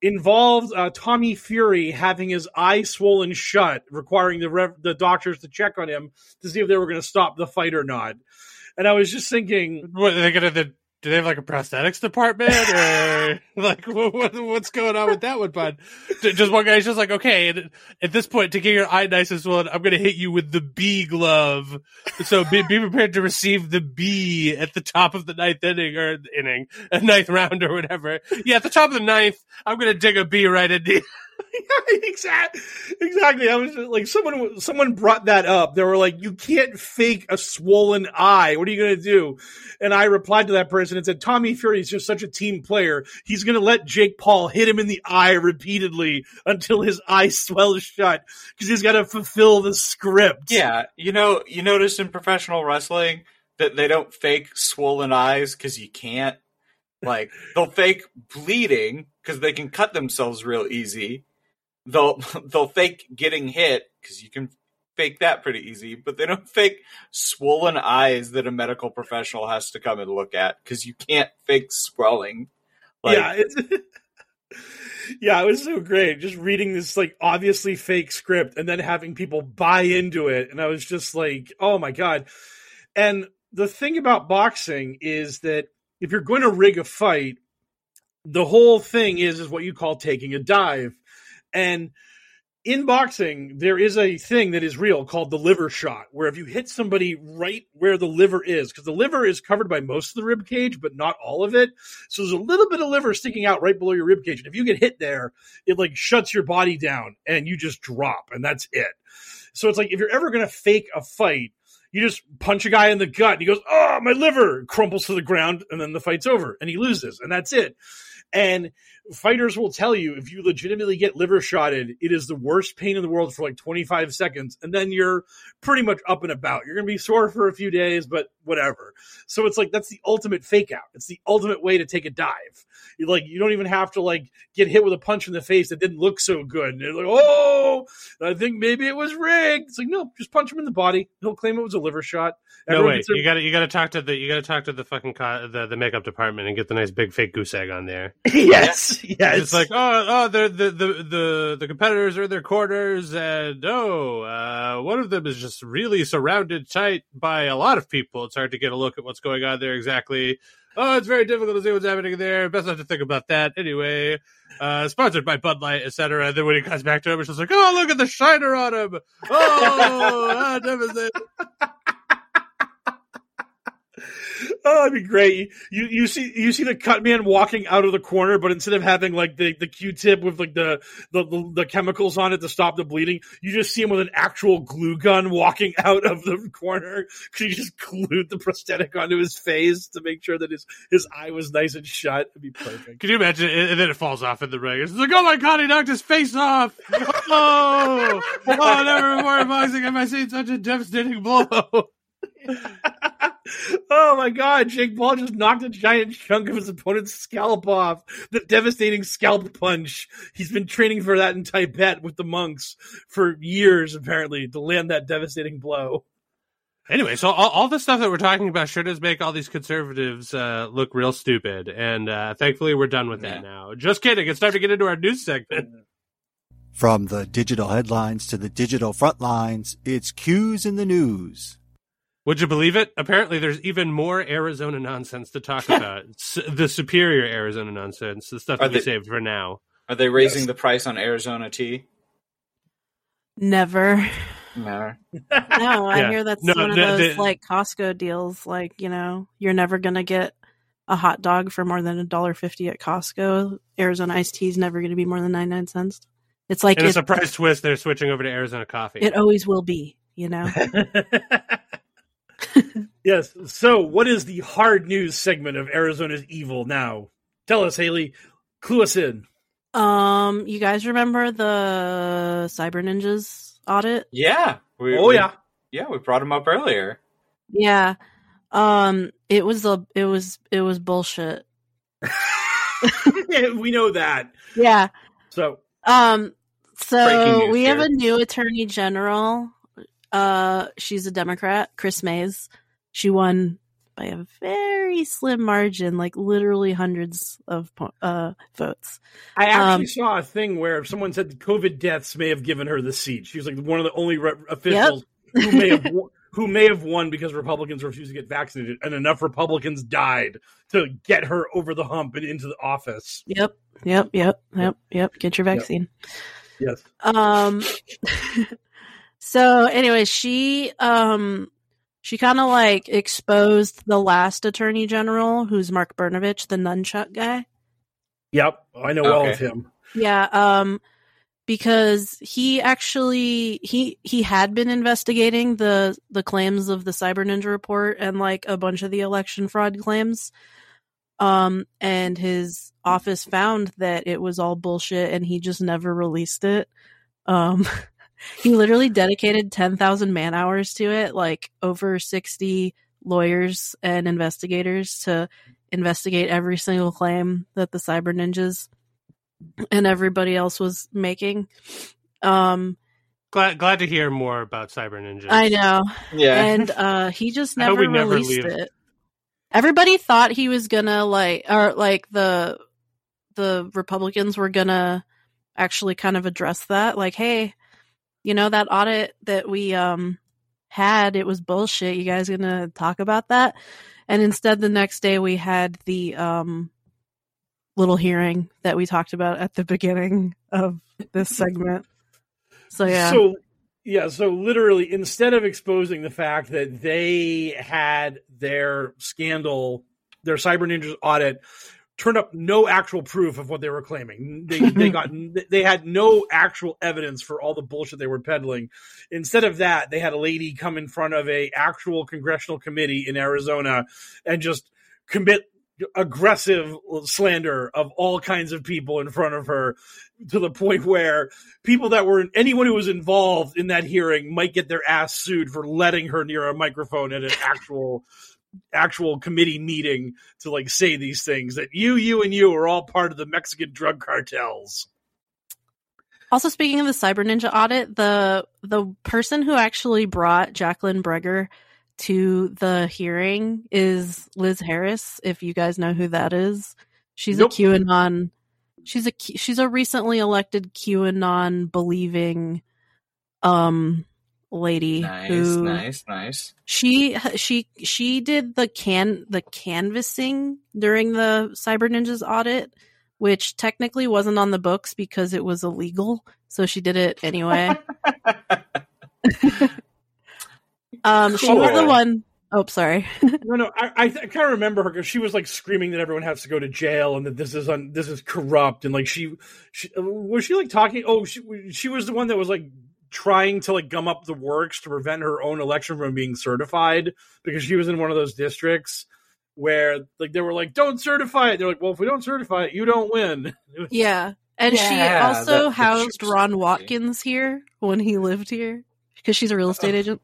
involved uh, Tommy Fury having his eye swollen shut, requiring the, rev- the doctors to check on him to see if they were going to stop the fight or not. And I was just thinking, what are gonna? The, do they have like a prosthetics department, or (laughs) like what, what, what's going on with that one, bud? Just one guy's just like, okay, at this point, to get your eye nice and swollen, I'm gonna hit you with the B glove. So be, be prepared to receive the B at the top of the ninth inning or inning, a (laughs) ninth round or whatever. Yeah, at the top of the ninth, I'm gonna dig a B right into. (laughs) You. exactly. Exactly. I was just, like, someone, someone brought that up. They were like, you can't fake a swollen eye. What are you going to do? And I replied to that person and said, Tommy Fury is just such a team player. He's going to let Jake Paul hit him in the eye repeatedly until his eye swells shut because he's got to fulfill the script. Yeah. You know, you notice in professional wrestling that they don't fake swollen eyes because you can't. Like, they'll fake bleeding because they can cut themselves real easy they'll (laughs) they'll fake getting hit because you can fake that pretty easy, but they don't fake swollen eyes that a medical professional has to come and look at because you can't fake swelling. Like, yeah, (laughs) yeah, it was so great. Just reading this like obviously fake script and then having people buy into it, and I was just like, oh my god. And the thing about boxing is that if you're going to rig a fight, the whole thing is is what you call taking a dive and in boxing, there is a thing that is real called the liver shot, where if you hit somebody right where the liver is, because the liver is covered by most of the rib cage, but not all of it. So there's a little bit of liver sticking out right below your rib cage. And if you get hit there, it like shuts your body down and you just drop, and that's it. So it's like if you're ever going to fake a fight, you just punch a guy in the gut and he goes, Oh, my liver crumples to the ground, and then the fight's over and he loses, and that's it. And fighters will tell you if you legitimately get liver shotted, it is the worst pain in the world for like 25 seconds. And then you're pretty much up and about. You're going to be sore for a few days, but whatever. So it's like that's the ultimate fake out. It's the ultimate way to take a dive. You like you don't even have to like get hit with a punch in the face that didn't look so good. And they're like, oh, I think maybe it was rigged. It's like no, just punch him in the body. He'll claim it was a liver shot. No way. You got to you got to talk to the you got to talk to the fucking co- the the makeup department and get the nice big fake goose egg on there. (laughs) yes, (laughs) yes. It's like, oh, oh, the the the the competitors are in their corners, and oh, uh, one of them is just really surrounded tight by a lot of people. It's hard to get a look at what's going on there exactly. Oh, it's very difficult to see what's happening there. Best not to think about that anyway. Uh, sponsored by Bud Light, etc. And then when he comes back to him, it's just like, oh, look at the shiner on him. Oh, (laughs) ah, devastating. Oh, that'd be great. You you see you see the cut man walking out of the corner, but instead of having like the, the Q tip with like the, the the the chemicals on it to stop the bleeding, you just see him with an actual glue gun walking (laughs) out of the corner because he just glued the prosthetic onto his face to make sure that his his eye was nice and shut. It'd be perfect. Can you imagine? And then it falls off in the ring. It's like, oh my god, he knocked his face off. (laughs) Oh, oh, never before in boxing have I seen such a devastating blow. (laughs) oh my god, Jake Paul just knocked a giant chunk of his opponent's scalp off. The devastating scalp punch. He's been training for that in Tibet with the monks for years, apparently, to land that devastating blow. Anyway, so all, all the stuff that we're talking about sure does make all these conservatives uh, look real stupid, and uh, thankfully we're done with that now. Just kidding. It's time to get into our news segment. From the digital headlines to the digital front lines, it's Q's in the news. Would you believe it? Apparently, there's even more Arizona nonsense to talk (laughs) about. the superior Arizona nonsense, the stuff Are that we they- saved for now. Are they raising the price on Arizona tea? Never. No. (laughs) No, I Yeah. hear that's No, one of those the- like Costco deals. Like you know, you're never gonna get a hot dog for more than a dollar fifty at Costco. Arizona iced tea is never gonna be more than ninety nine cents. It's like and a it, surprise twist, they're switching over to Arizona coffee. it always will be. You know. (laughs) yes. So, what is the hard news segment of Arizona's evil now? Tell us, Haley. Clue us in. Um, you guys remember the Cyber Ninjas audit? Yeah. We, Oh we- yeah. Yeah, we brought him up earlier. Yeah. Um, it was a it was it was bullshit. (laughs) we know that. Yeah. So, Um, so news we have a new attorney general. Uh, she's a Democrat, Kris Mayes. She won by a very slim margin, like literally hundreds of uh votes. I actually Um, saw a thing where someone said the COVID deaths may have given her the seat. She was like one of the only re- officials who may have (laughs) wo- who may have won because Republicans refused to get vaccinated, and enough Republicans died to get her over the hump and into the office. Yep, yep, yep, yep, yep. Get your Yep. vaccine. Yes. Um (laughs) so anyway, she um she kind of like exposed the last attorney general who's Mark Brnovich, the nunchuck guy. Yep. I know all of him. Yeah, um because he actually he he had been investigating the the claims of the Cyber Ninja report and like a bunch of the election fraud claims. Um and his office found that it was all bullshit and he just never released it. Um (laughs) he literally dedicated 10,000 man hours to it, like over 60 lawyers and investigators to investigate every single claim that the cyber ninjas and everybody else was making. Um, glad glad to hear more about Cyber Ninjas. I know. Yeah. And uh he just (laughs) never we never released it. Everybody thought he was gonna like or like the the Republicans were gonna actually kind of address that. Like, hey, you know, that audit that we um had, it was bullshit. You guys gonna talk about that? And instead the next day we had the um little hearing that we talked about at the beginning of this segment. So yeah. So yeah, so literally instead of exposing the fact that they had their scandal, their cyber ninjas audit turned up no actual proof of what they were claiming. They they (laughs) got they had no actual evidence for all the bullshit they were peddling. Instead of that, they had a lady come in front of a actual congressional committee in Arizona and just commit aggressive slander of all kinds of people in front of her to the point where people that were anyone who was involved in that hearing might get their ass sued for letting her near a microphone at an actual actual committee meeting to like say these things that you you and you are all part of the Mexican drug cartels. Also, speaking of the Cyber Ninja audit, the the person who actually brought Jacqueline Breger to the hearing is Liz Harris. If you guys know who that is, She's Nope. a QAnon. She's a she's a recently elected QAnon believing um lady Nice, who nice, nice. she she she did the can the canvassing during the Cyber Ninjas audit, which technically wasn't on the books because it was illegal. So she did it anyway. (laughs) um, she was the Cool. one oh sorry. (laughs) No, no, I, I, th- I kind of remember her because she was like screaming that everyone has to go to jail and that this is un- this is corrupt and like she, she was she like talking. Oh, she she was the one that was like trying to like gum up the works to prevent her own election from being certified because she was in one of those districts where like they were like don't certify it. They're like, well, if we don't certify it, you don't win. It was- (laughs) Yeah. And she also that- that housed Ron. Watkins here when he lived here because she's a real estate agent.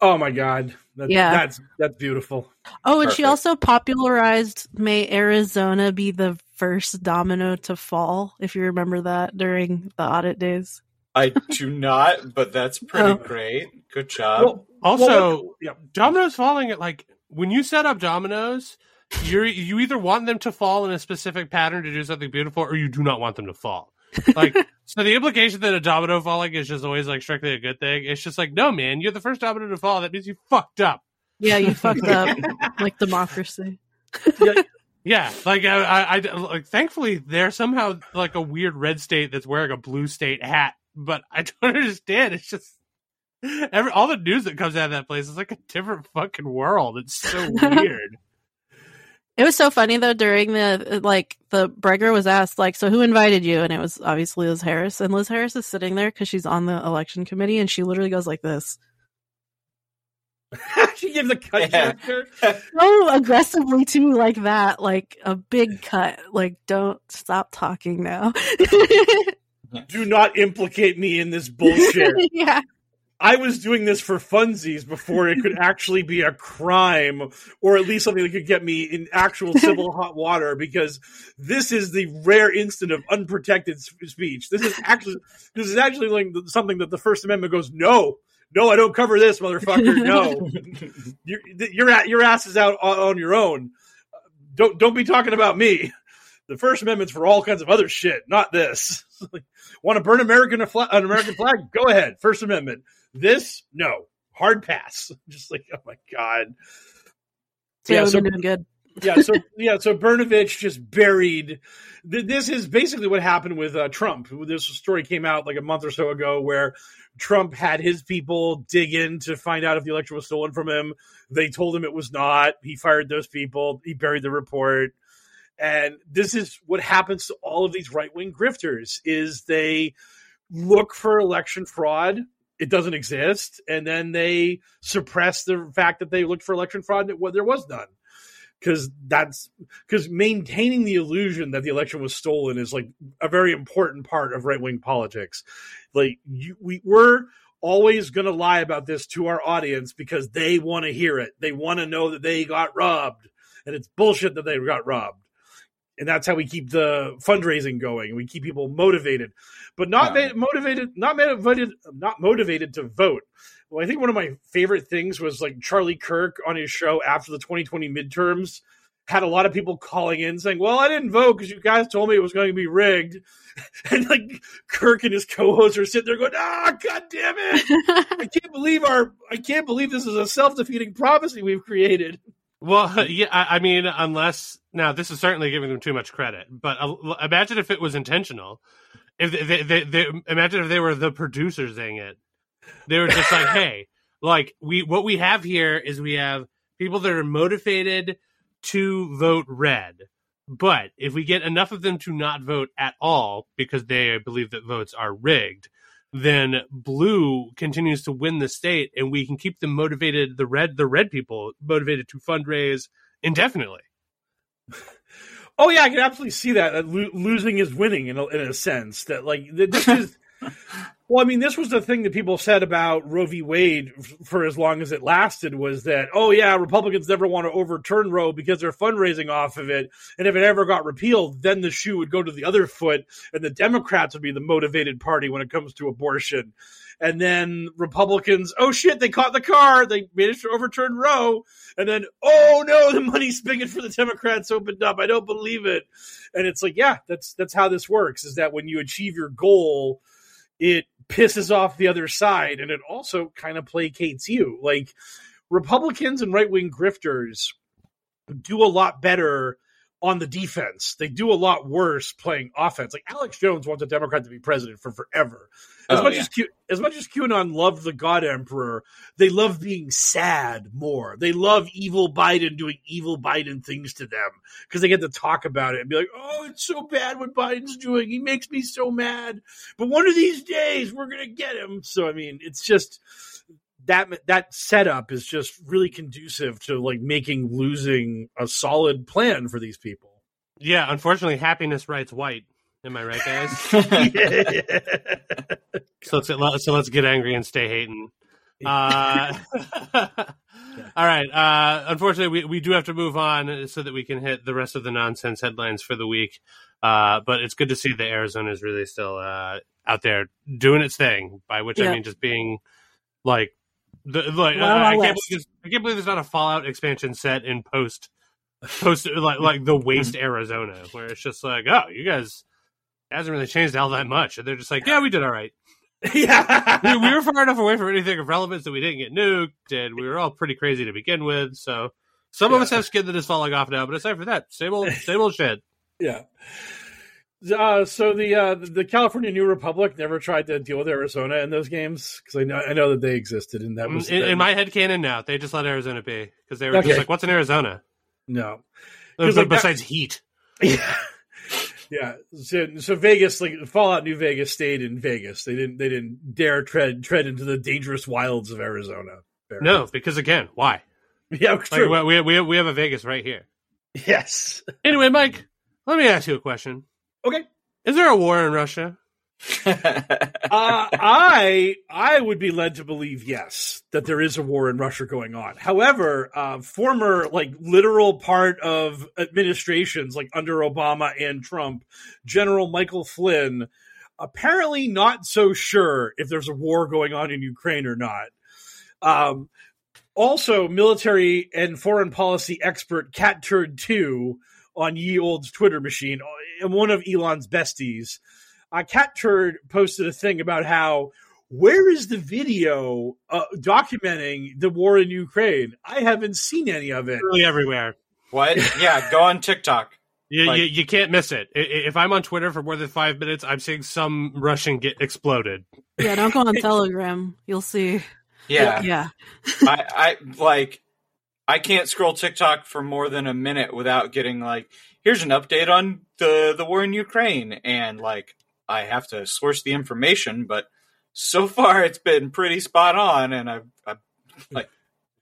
Oh my god, that, Yeah. that's that's beautiful. Oh, and she also popularized May Arizona be the first domino to fall, if you remember that during the audit days. I (laughs) do not, but that's pretty Oh. great. Good job. Well, Also, well, what- yeah. dominoes falling at like when you set up dominoes, you you either want them to fall in a specific pattern to do something beautiful, or you do not want them to fall. Like (laughs) so, the implication that a domino falling is just always like strictly a good thing. It's just like, no, man, you're the first domino to fall. That means you fucked up. Yeah, you fucked up (laughs) like democracy. Yeah, like I, I, I like. Thankfully, they're somehow like a weird red state that's wearing a blue state hat. But I (laughs) don't understand. It's just every all the news that comes out of that place is like a different fucking world. It's so (laughs) weird. It was so funny though during the like the Breger was asked like, so who invited you? And it was obviously Liz Harris, and Liz Harris is sitting there because she's on the election committee, and she literally goes like this, (laughs) she gives a cut Yeah. gesture. so aggressively too, like that, like a big cut, like don't stop talking now. Uh-huh. Do not implicate me in this bullshit. (laughs) yeah, I was doing this for funsies before it could actually be a crime, or at least something that could get me in actual (laughs) civil hot water. Because this is the rare instant of unprotected speech. This is actually this is actually like something that the First Amendment goes, no, no, I don't cover this, motherfucker. No, (laughs) your your a- your ass is out on, on your own. Don't don't be talking about me. The First Amendment's for all kinds of other shit, not this. (laughs) Want to burn American an American flag? Go ahead. First Amendment. This, no, hard pass. (laughs) Just like, oh my god. Yeah, so- doing good. (laughs) Yeah, so yeah, so Brnovich just buried. th- This is basically what happened with uh, Trump. This story came out like a month or so ago, where Trump had his people dig in to find out if the election was stolen from him. They told him it was not. He fired those people. He buried the report. And this is what happens to all of these right wing grifters: is they look for election fraud. It doesn't exist, and then they suppress the fact that they looked for election fraud. Well, there was none because that's because maintaining the illusion that the election was stolen is like a very important part of right wing politics. Like you, we we're always going to lie about this to our audience because they want to hear it. They want to know that they got robbed, and it's bullshit that they got robbed. And that's how we keep the fundraising going. We keep people motivated, but not Yeah. ma- motivated, not motivated, not motivated to vote. Well, I think one of my favorite things was like Charlie Kirk on his show after the 2020 midterms had a lot of people calling in saying, "Well, I didn't vote because you guys told me it was going to be rigged," (laughs) and like Kirk and his co-hosts are sitting there going, "Ah, god damn it! (laughs) I can't believe our, I can't believe this is a self-defeating prophecy we've created." Well, (laughs) yeah, I, I mean, unless now this is certainly giving them too much credit, but uh, imagine if it was intentional. If they, they, they, they imagine if they were the producers saying it, they were just like, (laughs) "Hey, like we what we have here is we have people that are motivated to vote red, but if we get enough of them to not vote at all because they believe that votes are rigged." Then blue continues to win the state, and we can keep them motivated. The red, the red people motivated to fundraise indefinitely. (laughs) Oh yeah, I can absolutely see that. that lo- losing is winning in a, in a sense. That like this (laughs) is Well, I mean, this was the thing that people said about Roe v. Wade for as long as it lasted was that, oh, yeah, Republicans never want to overturn Roe because they're fundraising off of it. And if it ever got repealed, then the shoe would go to the other foot and the Democrats would be the motivated party when it comes to abortion. And then Republicans, oh shit, they caught the car. They managed to overturn Roe. And then, oh no, the money spigot for the Democrats opened up. I don't believe it. And it's like, yeah, that's that's how this works. Is that when you achieve your goal, it pisses off the other side, and it also kind of placates you. Like Republicans and right wing grifters do a lot better on the defense. They do a lot worse playing offense. Like Alex Jones wants a Democrat to be president for forever. As Oh, much yeah. as Q, as much as QAnon loved the God Emperor, they love being sad more. They love evil Biden doing evil Biden things to them because they get to talk about it and be like, "Oh, it's so bad what Biden's doing. He makes me so mad." But one of these days, we're gonna get him. So I mean, it's just that that setup is just really conducive to like making losing a solid plan for these people. Yeah, unfortunately, happiness writes white. Am I right, guys? (laughs) (laughs) so let's so let's get angry and stay hating. Uh, (laughs) all right. Uh, unfortunately, we, we do have to move on so that we can hit the rest of the nonsense headlines for the week. Uh, but it's good to see that Arizona is really still uh, out there doing its thing. By which I mean just being like the like Wild I, I can't believe there's, I can't believe there's not a Fallout expansion set in post post like like the waste Arizona where it's just like oh you guys hasn't really changed all that much and they're just like yeah we did all right (laughs) yeah, we, we were far enough away from anything of relevance that we didn't get nuked, and we were all pretty crazy to begin with. So some of us have skin that is falling off now, but aside from that, same old, same old shit. (laughs) yeah. Uh, so the uh, the California New Republic never tried to deal with Arizona in those games because I know I know that they existed and that was In, in my head canon now, they just let Arizona be because they were Okay. just like, "What's in Arizona?" no like, that- besides heat, (laughs) yeah yeah so, so Vegas like Fallout New Vegas stayed in Vegas they didn't they didn't dare tread tread into the dangerous wilds of Arizona no, because again, why? (laughs) yeah true we, we, we we have a Vegas right here. yes Anyway, Mike, let me ask you a question. Okay Is there a war in Russia? (laughs) uh, I I would be led to believe yes that there is a war in Russia going on. However, uh, former like literal part of administrations like under Obama and Trump, General Michael Flynn, apparently not so sure if there's a war going on in Ukraine or not. Um, also, military and foreign policy expert Cat Turd Two on Ye Old's Twitter machine, and one of Elon's besties uh, Cat Turd posted a thing about how where is the video uh, documenting the war in Ukraine? I haven't seen any of it. Really everywhere. what? Yeah, go on TikTok. (laughs) You, Like- you, you can't miss it. I- I- If I'm on Twitter for more than five minutes, I'm seeing some Russian get exploded. Yeah, don't go on (laughs) Telegram. You'll see. Yeah, Yeah. I, I like. I can't scroll TikTok for more than a minute without getting like, here's an update on the the war in Ukraine, and like I have to source the information, but so (laughs) far it's been pretty spot on, and I've, I've like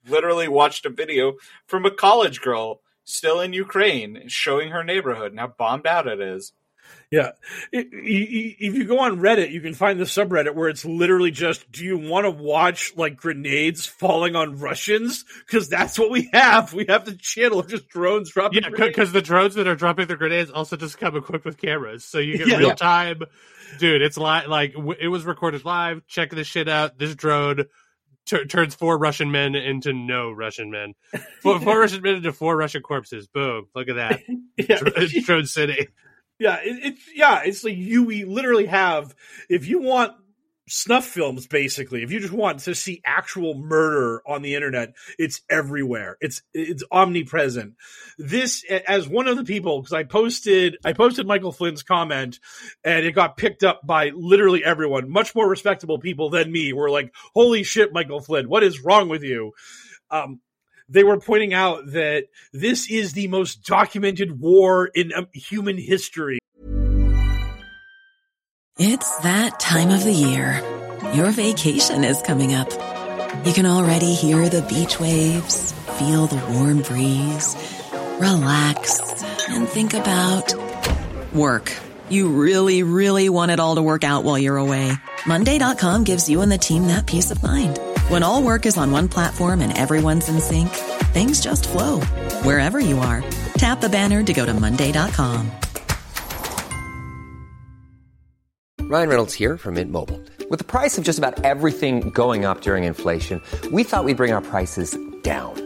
literally watched a video from a college girl still in Ukraine showing her neighborhood and how bombed out it is. Yeah. If you go on Reddit, you can find the subreddit where it's literally just, do you want to watch like grenades falling on Russians? Because that's what we have. We have the channel of just drones dropping. Yeah, because the drones that are dropping the grenades also just come equipped with cameras, so you get Yeah. real time. Dude, it's li- like w- it was recorded live. Check this shit out. This drone tur turns four Russian men into no Russian men. (laughs) Four, four Russian men into four Russian corpses. Boom! Look at that. (laughs) Yeah. Dr- (laughs) Drone City. Yeah, it, it's yeah, it's like you we literally have if you want snuff films basically, if you just want to see actual murder on the internet, it's everywhere. It's it's omnipresent. This as one of the people because I posted I posted Michael Flynn's comment and it got picked up by literally everyone, much more respectable people than me were like, "Holy shit, Michael Flynn, what is wrong with you?" Um they were pointing out that this is the most documented war in um, human history. It's that time of the year. Your vacation is coming up. You can already hear the beach waves, feel the warm breeze, relax, and think about work. You really, really want it all to work out while you're away. Monday.com gives you and the team that peace of mind. When all work is on one platform and everyone's in sync, things just flow wherever you are. Tap the banner to go to Monday.com. Ryan Reynolds here from Mint Mobile. With the price of just about everything going up during inflation, we thought we'd bring our prices down.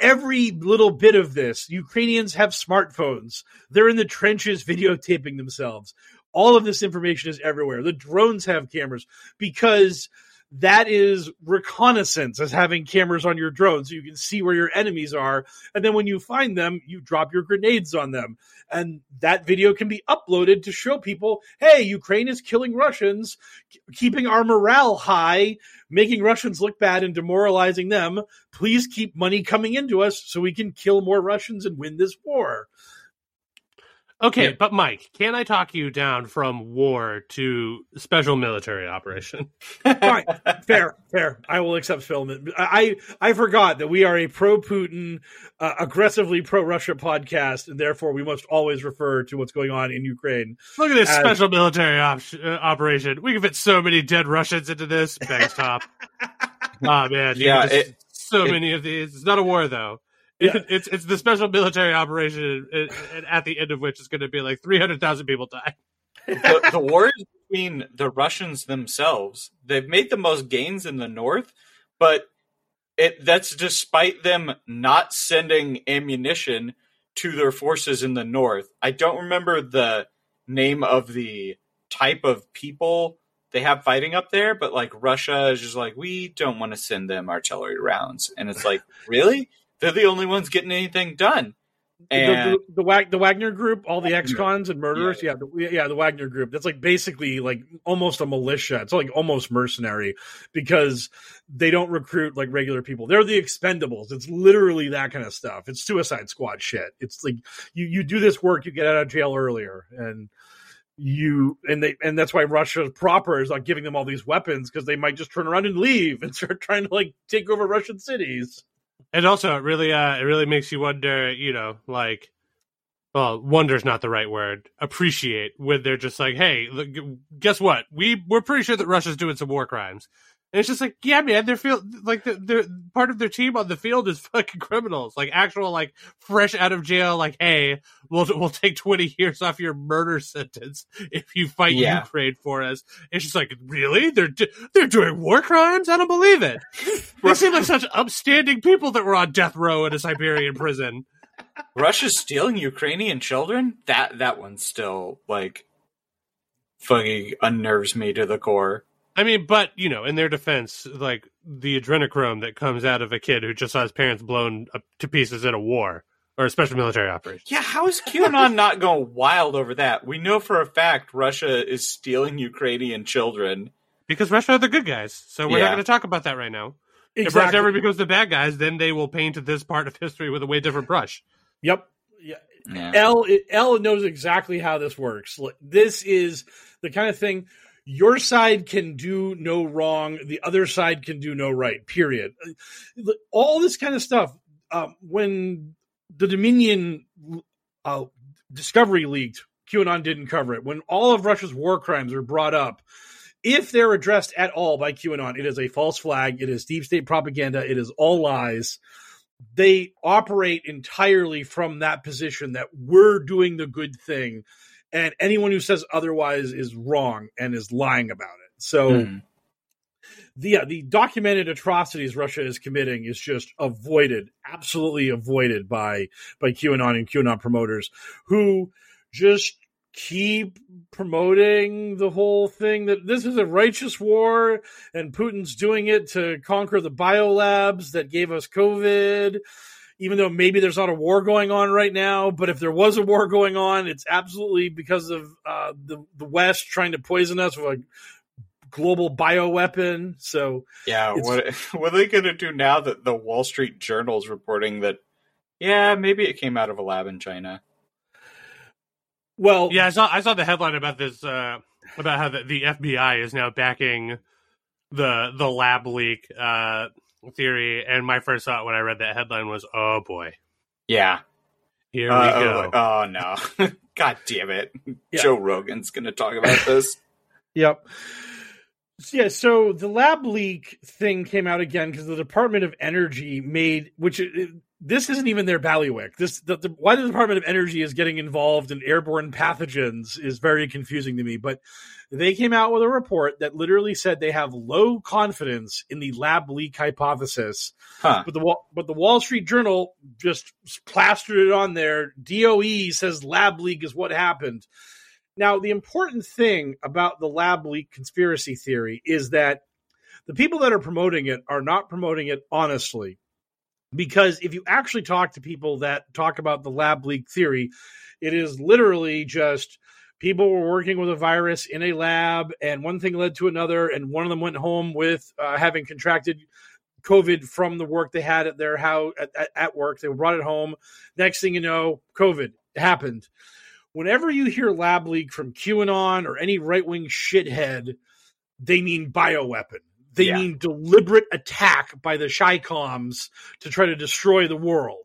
every little bit of this, Ukrainians have smartphones. They're in the trenches videotaping themselves. All of this information is everywhere. The drones have cameras because that is reconnaissance as having cameras on your drone so you can see where your enemies are. And then when you find them you drop your grenades on them. And that video can be uploaded to show people hey ukraine is killing russians keeping our morale high making russians look bad and demoralizing them. Please keep money coming into us so we can kill more russians and win this war Okay, but Mike, can I talk you down from war to special military operation? Fine, fair, fair. I will accept filament. I I forgot that we are a pro Putin, uh, aggressively pro Russia podcast, and therefore we must always refer to what's going on in Ukraine. Look at this as- special military op- uh, operation. We can fit so many dead Russians into this. Bangs top. oh (laughs) man, Yeah, just- it- so it- many of these. It's not a war though. It- (laughs) it's it's the special military operation, and, and at the end of which is going to be like three hundred thousand people die. the, (laughs) the war is between the Russians themselves. They've made the most gains in the north, but it that's despite them not sending ammunition to their forces in the north. I don't remember the name of the type of people they have fighting up there, but like Russia is just like we don't want to send them artillery rounds, and it's like really they're the only ones getting anything done. And the, the, the, Wag, the Wagner group, all the ex-cons and murderers, yeah, the, yeah, the Wagner group. That's like basically like almost a militia. It's like almost mercenary because they don't recruit like regular people. They're the expendables. It's literally that kind of stuff. It's Suicide Squad shit. It's like you you do this work, you get out of jail earlier, and you and they and that's why Russia proper is not giving them all these weapons because they might just turn around and leave and start trying to like take over Russian cities. And also, it really, uh, it really makes you wonder. You know, like, well, wonder's not the right word. Appreciate when they're just like, hey, look, guess what? We we're pretty sure that Russia's doing some war crimes. It's just like, yeah, man, they're feel like they're, they're part of their team on the field is (laughs) fucking criminals, like actual, like fresh out of jail. Like, hey, we'll we'll take twenty years off your murder sentence if you fight Yeah. Ukraine for us. It's just like, really? They're do- they're doing war crimes? I don't believe it. (laughs) they seem like such upstanding people that were on death row in a Siberian prison. Russia's stealing Ukrainian children? That that one still like fucking unnerves me to the core. I mean, but you know, in their defense, like the adrenochrome that comes out of a kid who just saw his parents blown up to pieces in a war or a special military operation. Yeah, how is QAnon not going wild over that? We know for a fact Russia is stealing Ukrainian children. Because Russia are the good guys, so we're not going to talk about that right now. If Russia ever becomes the bad guys, then they will paint this part of history with a way different brush. Yep. Yeah. Yeah. L L knows exactly how this works. This is the kind of thing your side can do no wrong, the other side can do no right. Period. Uh, All this kind of stuff. Um, when the Dominion uh, discovery leaked, QAnon didn't cover it. When all of Russia's war crimes are brought up, if they're addressed at all by QAnon, it is a false flag. It is deep state propaganda. It is all lies. They operate entirely from that position that we're doing the good thing, and anyone who says otherwise is wrong and is lying about it. So, Mm. the yeah, the documented atrocities Russia is committing is just avoided, absolutely avoided by by QAnon and QAnon promoters who just keep promoting the whole thing that this is a righteous war and Putin's doing it to conquer the biolabs that gave us COVID. Even though maybe there's not a war going on right now, but if there was a war going on, it's absolutely because of uh, the the West trying to poison us with a global bioweapon. So Yeah, what (laughs) what are they going to do now that the Wall Street Journal is reporting that? Yeah, maybe it came out of a lab in China. Well, yeah, I saw I saw the headline about this uh, about how the, the FBI is now backing the the lab leak uh, theory, and my first thought when I read that headline was, "Oh boy, Yeah. here Uh, we go." like, oh no! (laughs) God damn it! Yeah. Joe Rogan's going to talk about this. (laughs) Yep. Yeah, so the lab leak thing came out again because the Department of Energy made, which it, this isn't even their bailiwick. This the, the, why the Department of Energy is getting involved in airborne pathogens is very confusing to me. But they came out with a report that literally said they have low confidence in the lab leak hypothesis. Huh. But the Wall- but the Wall Street Journal just plastered it on there. DOE says lab leak is what happened. Now, the important thing about the lab leak conspiracy theory is that the people that are promoting it are not promoting it honestly. Because if you actually talk to people that talk about the lab leak theory, it is literally just people were working with a virus in a lab, and one thing led to another, and one of them went home with uh, having contracted COVID from the work they had at their house at, at, work. They brought it home. Next thing you know, COVID happened whenever you hear lab leak from QAnon or any right wing shithead, they mean bioweapon. They Yeah. mean deliberate attack by the Chicoms to try to destroy the world.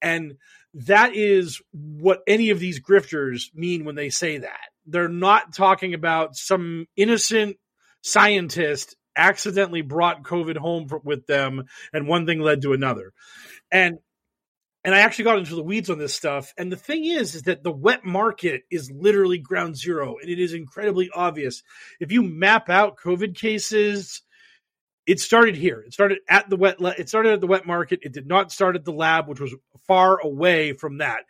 And that is what any of these grifters mean when they say that. They're not talking about some innocent scientist accidentally brought COVID home for, with them and one thing led to another. And and I actually got into the weeds on this stuff. And the thing is, is that the wet market is literally ground zero, and it is incredibly obvious. If you map out COVID cases, it started here. It started at the wet. It started at the wet market. It did not start at the lab, which was far away from that.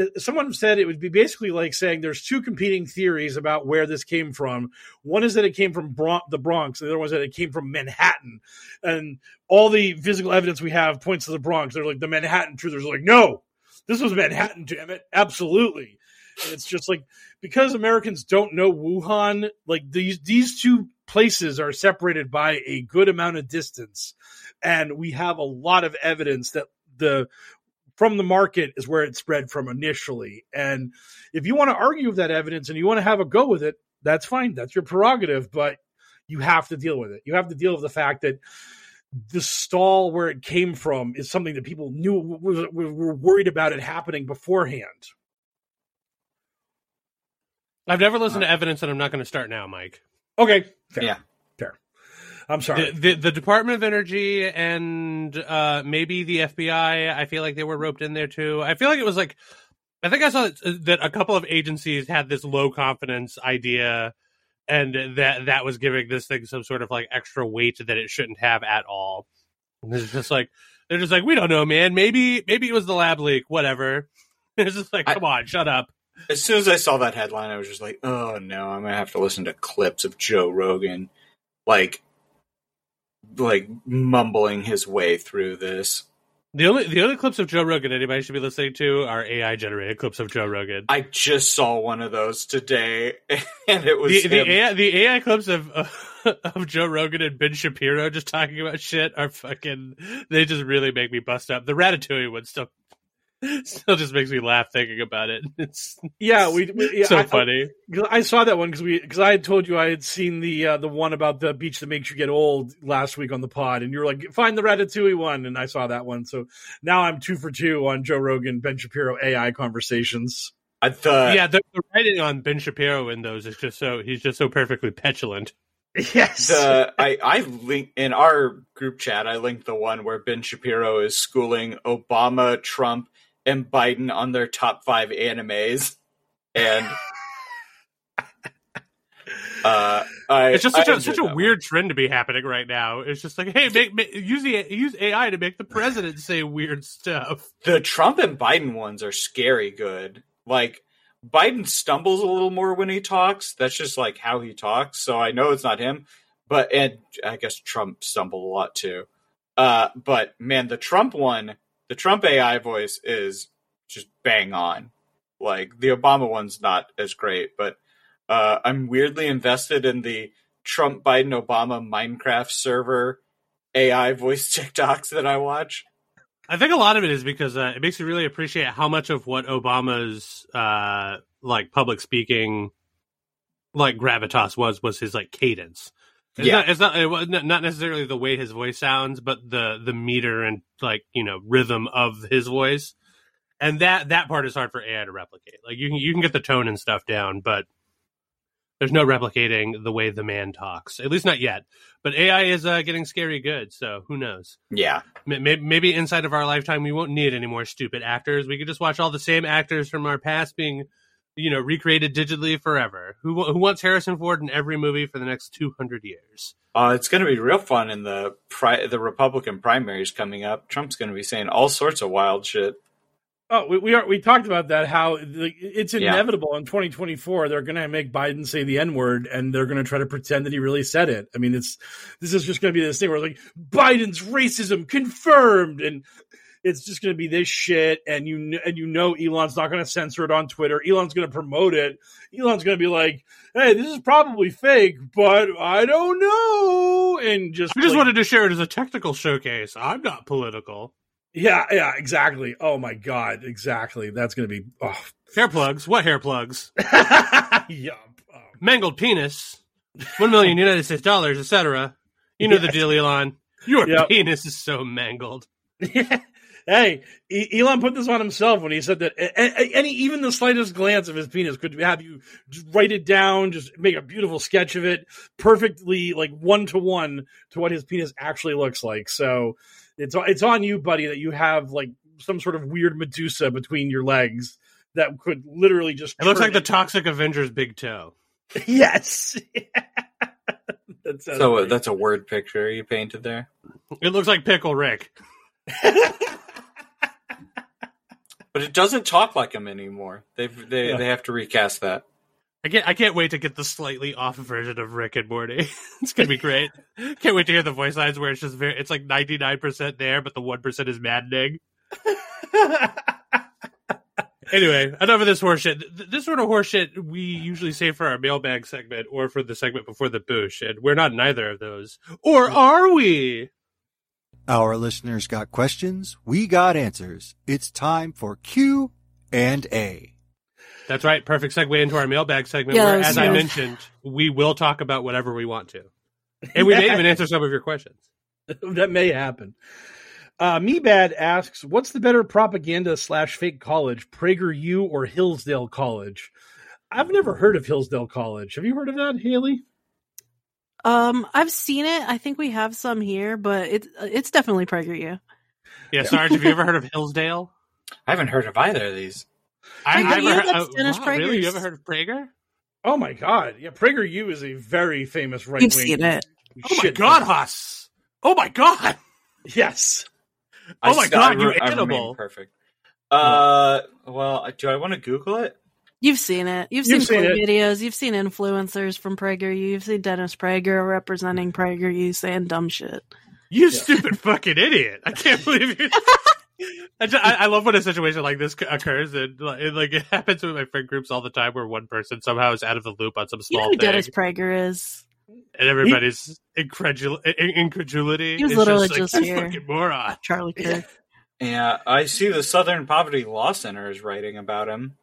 Uh, Someone said it would be basically like saying there's two competing theories about where this came from. One is that it came from Bron- the Bronx. The other one is that it came from Manhattan. And all the physical evidence we have points to the Bronx. They're like the Manhattan truthers are like, no, this was Manhattan, damn it, absolutely. And it's just like because Americans don't know Wuhan, like these these two places are separated by a good amount of distance, and we have a lot of evidence that the from the market is where it spread from initially. And if you want to argue with that evidence and you want to have a go with it, that's fine. That's your prerogative, but you have to deal with it. You have to deal with the fact that the stall where it came from is something that people knew was, were worried about it happening beforehand. I've never listened to uh, evidence, and I'm not going to start now, Mike. Okay, fair. Yeah. fair. I'm sorry. The, the, the Department of Energy and uh, maybe the FBI. I feel like they were roped in there too. I feel like it was like I think I saw that, that a couple of agencies had this low confidence idea, and that that was giving this thing some sort of like extra weight that it shouldn't have at all. And it's just like they're just like we don't know, man. Maybe maybe it was the lab leak. Whatever. (laughs) It's just like come on, shut up. As soon as I saw that headline, I was just like, "Oh no, I'm gonna have to listen to clips of Joe Rogan, like, like mumbling his way through this." The only the only clips of Joe Rogan anybody should be listening to are AI generated clips of Joe Rogan. I just saw one of those today, (laughs) and it was the, the. AI the AI clips of (laughs) of Joe Rogan and Ben Shapiro just talking about shit are fucking. They just really make me bust up. The Ratatouille one still still just makes me laugh thinking about it. (laughs) It's Yeah, we, we yeah, so I- funny. I, I saw that one because we because I had told you I had seen the uh, the one about the beach that makes you get old last week on the pod, and you were like, find the Ratatouille one, and I saw that one. So now I'm two for two on Joe Rogan, Ben Shapiro AI conversations. I thought, yeah, the, the writing on Ben Shapiro in those is just so he's just so perfectly petulant. (laughs) Yes. the I I link in our group chat. I linked the one where Ben Shapiro is schooling Obama, Trump, and Biden on their top five animes, and (laughs) uh, I it's just such a such a that one. weird trend to be happening right now. It's just like, hey, make, make use the use AI to make the president say weird stuff. The Trump and Biden ones are scary good. Like Biden stumbles a little more when he talks. That's just like how he talks. So I know it's not him. But and I guess Trump stumbled a lot too. Uh, but man, the Trump one, the Trump AI voice is just bang on. Like the Obama one's not as great, but uh, I'm weirdly invested in the Trump, Biden, Obama Minecraft server AI voice (laughs) TikToks that I watch. I think a lot of it is because uh, it makes you really appreciate how much of what Obama's uh, like public speaking, like gravitas was was his like cadence. It's Yeah. not, it's not it was not necessarily the way his voice sounds, but the the meter and like you know rhythm of his voice, and that that part is hard for AI to replicate. Like you can you can get the tone and stuff down, but there's no replicating the way the man talks. At least not yet. But AI is uh, getting scary good, so who knows? Yeah. Maybe, maybe inside of our lifetime, we won't need any more stupid actors. We could just watch all the same actors from our past being, you know, recreated digitally forever. Who who wants Harrison Ford in every movie for the next two hundred years? Uh, it's going to be real fun in the pri- the Republican primaries coming up. Trump's going to be saying all sorts of wild shit. Oh, we we, are, we talked about that. How the, it's Yeah. inevitable in 2024 they're going to make Biden say the N word, and they're going to try to pretend that he really said it. I mean, it's this is just going to be this thing where like Biden's racism confirmed, and it's just going to be this shit. And you and you know Elon's not going to censor it on Twitter. Elon's going to promote it. Elon's going to be like, "Hey, this is probably fake, but I don't know," and just I just like- wanted to share it as a technical showcase. I'm not political. yeah, yeah, exactly. Oh my god, exactly. That's going to be oh, Hair plugs? What hair plugs? (laughs) yeah. Oh. Mangled penis. One million United States dollars, etc. You know the deal, Elon. Your Yep. penis is so mangled. (laughs) Hey, E- Elon put this on himself when he said that a- a- any even the slightest glance of his penis could have you just write it down, just make a beautiful sketch of it, perfectly like one to one to what his penis actually looks like. So it's it's on you, buddy, that you have like some sort of weird Medusa between your legs that could literally just. It looks turn like the Toxic Avengers big toe. (laughs) yes. (laughs) that So uh, great. that's a word picture you painted there. It looks like Pickle Rick. (laughs) But it doesn't talk like him anymore. They've they Yeah. they have to recast that. I can't. I can't wait to get the slightly off version of Rick and Morty. (laughs) it's gonna be great. (laughs) can't wait to hear the voice lines where it's just very. It's like ninety nine percent there, but the one percent is maddening. (laughs) anyway, enough of this horseshit. This sort of horseshit we usually say for our mailbag segment or for the segment before the boosh, and we're not in either of those. Or are we? Our listeners got questions, we got answers. It's time for Q and A. That's right. Perfect segue into our mailbag segment, Yeah, where, as I mentioned, we will talk about whatever we want to, and we may (laughs) even answer some of your questions. that may happen. Uh, Me Bad asks, "What's the better propaganda slash fake college, PragerU or Hillsdale College?" I've never heard of Hillsdale College. Have you heard of that, Haley? Um, I've seen it. I think we have some here, but it's it's definitely PragerU. Yeah, Sarge, have you ever heard of Hillsdale? I haven't heard of either of these. I, I've U, heard, that's Dennis wow, really? You ever heard of Prager? Oh my god, yeah, PragerU is a very famous right You've wing. seen it. Oh my god, Huss! Oh my god! Yes. Oh my st- God, I you re- I animal. Perfect. Uh, well, do I want to Google it? You've seen it. You've, You've seen, seen it. videos. You've seen influencers from PragerU. You've seen Dennis Prager representing PragerU saying dumb shit. You stupid fucking idiot! I can't believe you. (laughs) I, ju- I, I love when a situation like this occurs, and it, like it happens with my friend groups all the time, where one person somehow is out of the loop on some small. You know small who thing, Dennis Prager is. and everybody's incredul- in- incredulity. He was is literally just, just like, here. fucking moron. Charlie Kirk. Yeah, I see the Southern Poverty Law Center is writing about him.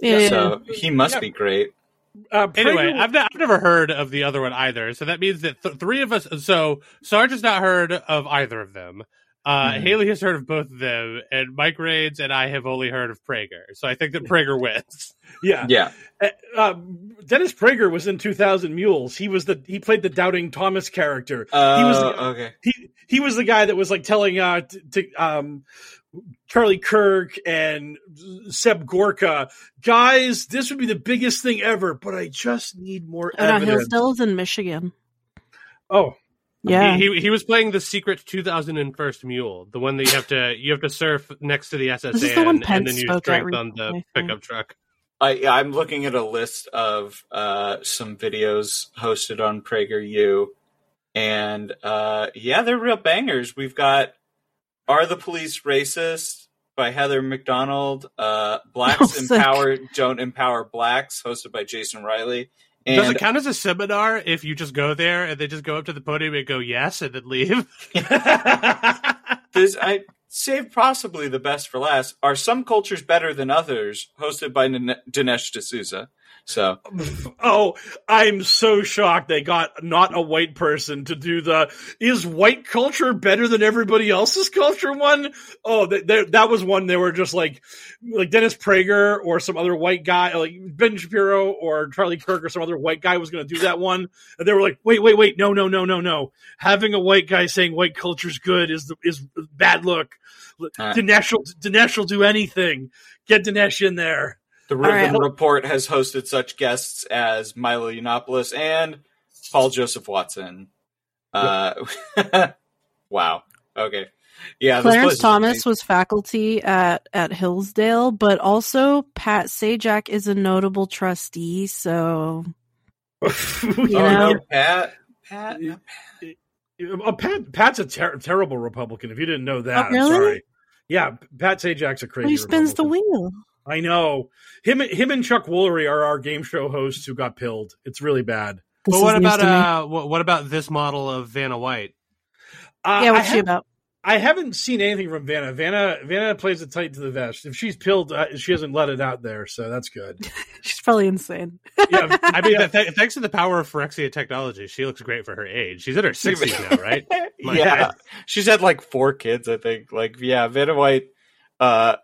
Yeah. So he must Yeah. be great. Uh, Anyway, Prager- I've, not, I've never heard of the other one either. So that means that th- three of us. So Sarge has not heard of either of them. Uh, Mhm. Haley has heard of both of them, and Mike Raids and I have only heard of Prager. So I think that Prager wins. (laughs) yeah, Yeah. Uh, uh, Dennis Prager was in 2000 Mules. He was the he played the doubting Thomas character. Uh, he was the, okay. he he was the guy that was like telling uh t- to um Charlie Kirk and Seb Gorka, guys, this would be the biggest thing ever, but I just need more Oh, no, evidence. Hillsdale's in Michigan. Oh, Yeah. He, he he was playing the secret 2001st Mule, the one that you have to you have to surf next to the SSA This is the one and, and then you spoke at strength on the recently, I think. pickup truck. I, I'm looking at a list of uh, some videos hosted on PragerU, and uh, yeah, they're real bangers. We've got "Are the Police Racist?" by Heather Mac Donald, uh, Oh, "Blacks (laughs) sick. Empower Don't Empower Blacks," hosted by Jason Riley, Does it count as a seminar if you just go there and they just go up to the podium and go yes and then leave? (laughs) this I saved possibly the best for last. Are some cultures better than others? Hosted by Nane- Dinesh D'Souza. So Oh, I'm so shocked they got not a white person to do the is white culture better than everybody else's culture one? Oh, that that- that was one they were just like like Dennis Prager or some other white guy like Ben Shapiro or Charlie Kirk or some other white guy was going to do that one and they were like, "Wait, wait, wait. No, no, no, no, no. Having a white guy saying white culture's good is the, is bad look. Uh. Dinesh will, Dinesh will do anything. Get Dinesh in there." The Rubin Report has hosted such guests as Milo Yiannopoulos and Paul Joseph Watson. Uh, (laughs) wow. Okay. Yeah. Clarence Thomas was faculty at at Hillsdale, but also Pat Sajak is a notable trustee. So (laughs) you Oh, know, no, Pat. Pat. Uh, Pat Pat's a ter- terrible Republican. If you didn't know that, Oh, really? I'm sorry. Yeah, Pat Sajak's a crazy. he spins the wheel. I know him. Him and Chuck Woolery are our game show hosts who got pilled. It's really bad. but what about uh what, what about this model of Vanna White? Uh, Yeah, I what's she have- about? I haven't seen anything from Vanna. Vanna Vanna plays it tight to the vest. If she's pilled, uh, she hasn't let it out there, so that's good. (laughs) She's probably insane. Yeah, (laughs) I mean, th- th- thanks to the power of Phyrexia technology, she looks great for her age. She's in her (laughs) sixties now, right? My yeah, God. she's had like four kids, I think. Like, yeah, Vanna White, uh,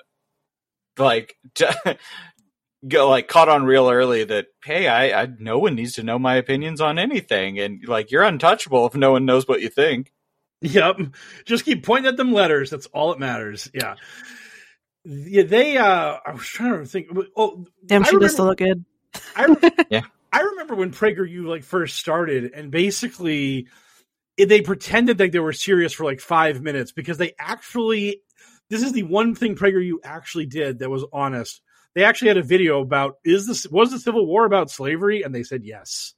like, (laughs) go like caught on real early that hey, I, I no one needs to know my opinions on anything, and like you're untouchable if no one knows what you think. Yep. Just keep pointing at them letters. That's all that matters. Yeah. Yeah, they uh I was trying to think oh Damn, she does still look good. I (laughs) Yeah. I remember when PragerU like first started, and basically they pretended like they were serious for like five minutes because they actually this is the one thing PragerU actually did that was honest. They actually had a video about is this was the Civil War about slavery, and they said yes.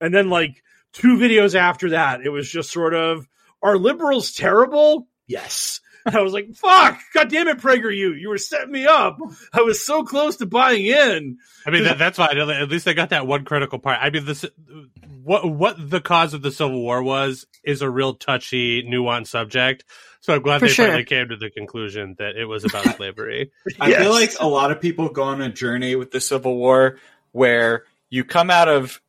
And then like two videos after that, it was just sort of are liberals terrible? Yes. And (laughs) I was like, fuck, god damn it, PragerU, you you were setting me up. I was so close to buying in. I mean, that, that's fine. At least they got that one critical part. I mean, this what what the cause of the Civil War was is a real touchy, nuanced subject. So I'm glad For they sure. finally came to the conclusion that it was about (laughs) slavery. I feel like a lot of people go on a journey with the Civil War where you come out of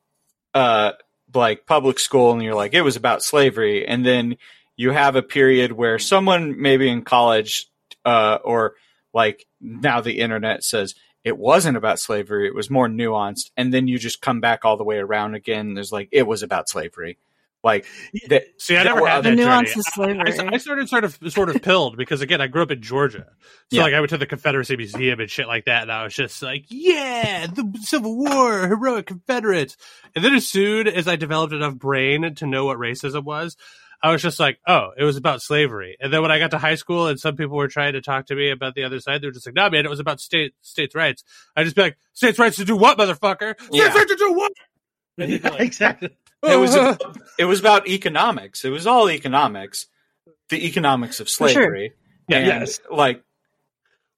uh like public school and you're like it was about slavery and then you have a period where someone maybe in college uh or like now the internet says it wasn't about slavery it was more nuanced and then you just come back all the way around again there's like it was about slavery like that See, I there never had that The nuance journey. is I- slavery. I, I started sort of sort of pilled because again, I grew up in Georgia, so Yeah. like I went to the Confederacy Museum and shit like that, and I was just like, yeah, the Civil War, heroic Confederates. And then as soon as I developed enough brain to know what racism was, I was just like, oh, it was about slavery. And then when I got to high school and some people were trying to talk to me about the other side, they were just like, no, man, it was about state states' rights. I'd just be like, states' rights to do what, motherfucker? States' Yeah. rights to do what? (laughs) And like, (laughs) exactly. it was (laughs) it was about economics. It was all economics, the economics of For sure. slavery. Yeah, and yes. like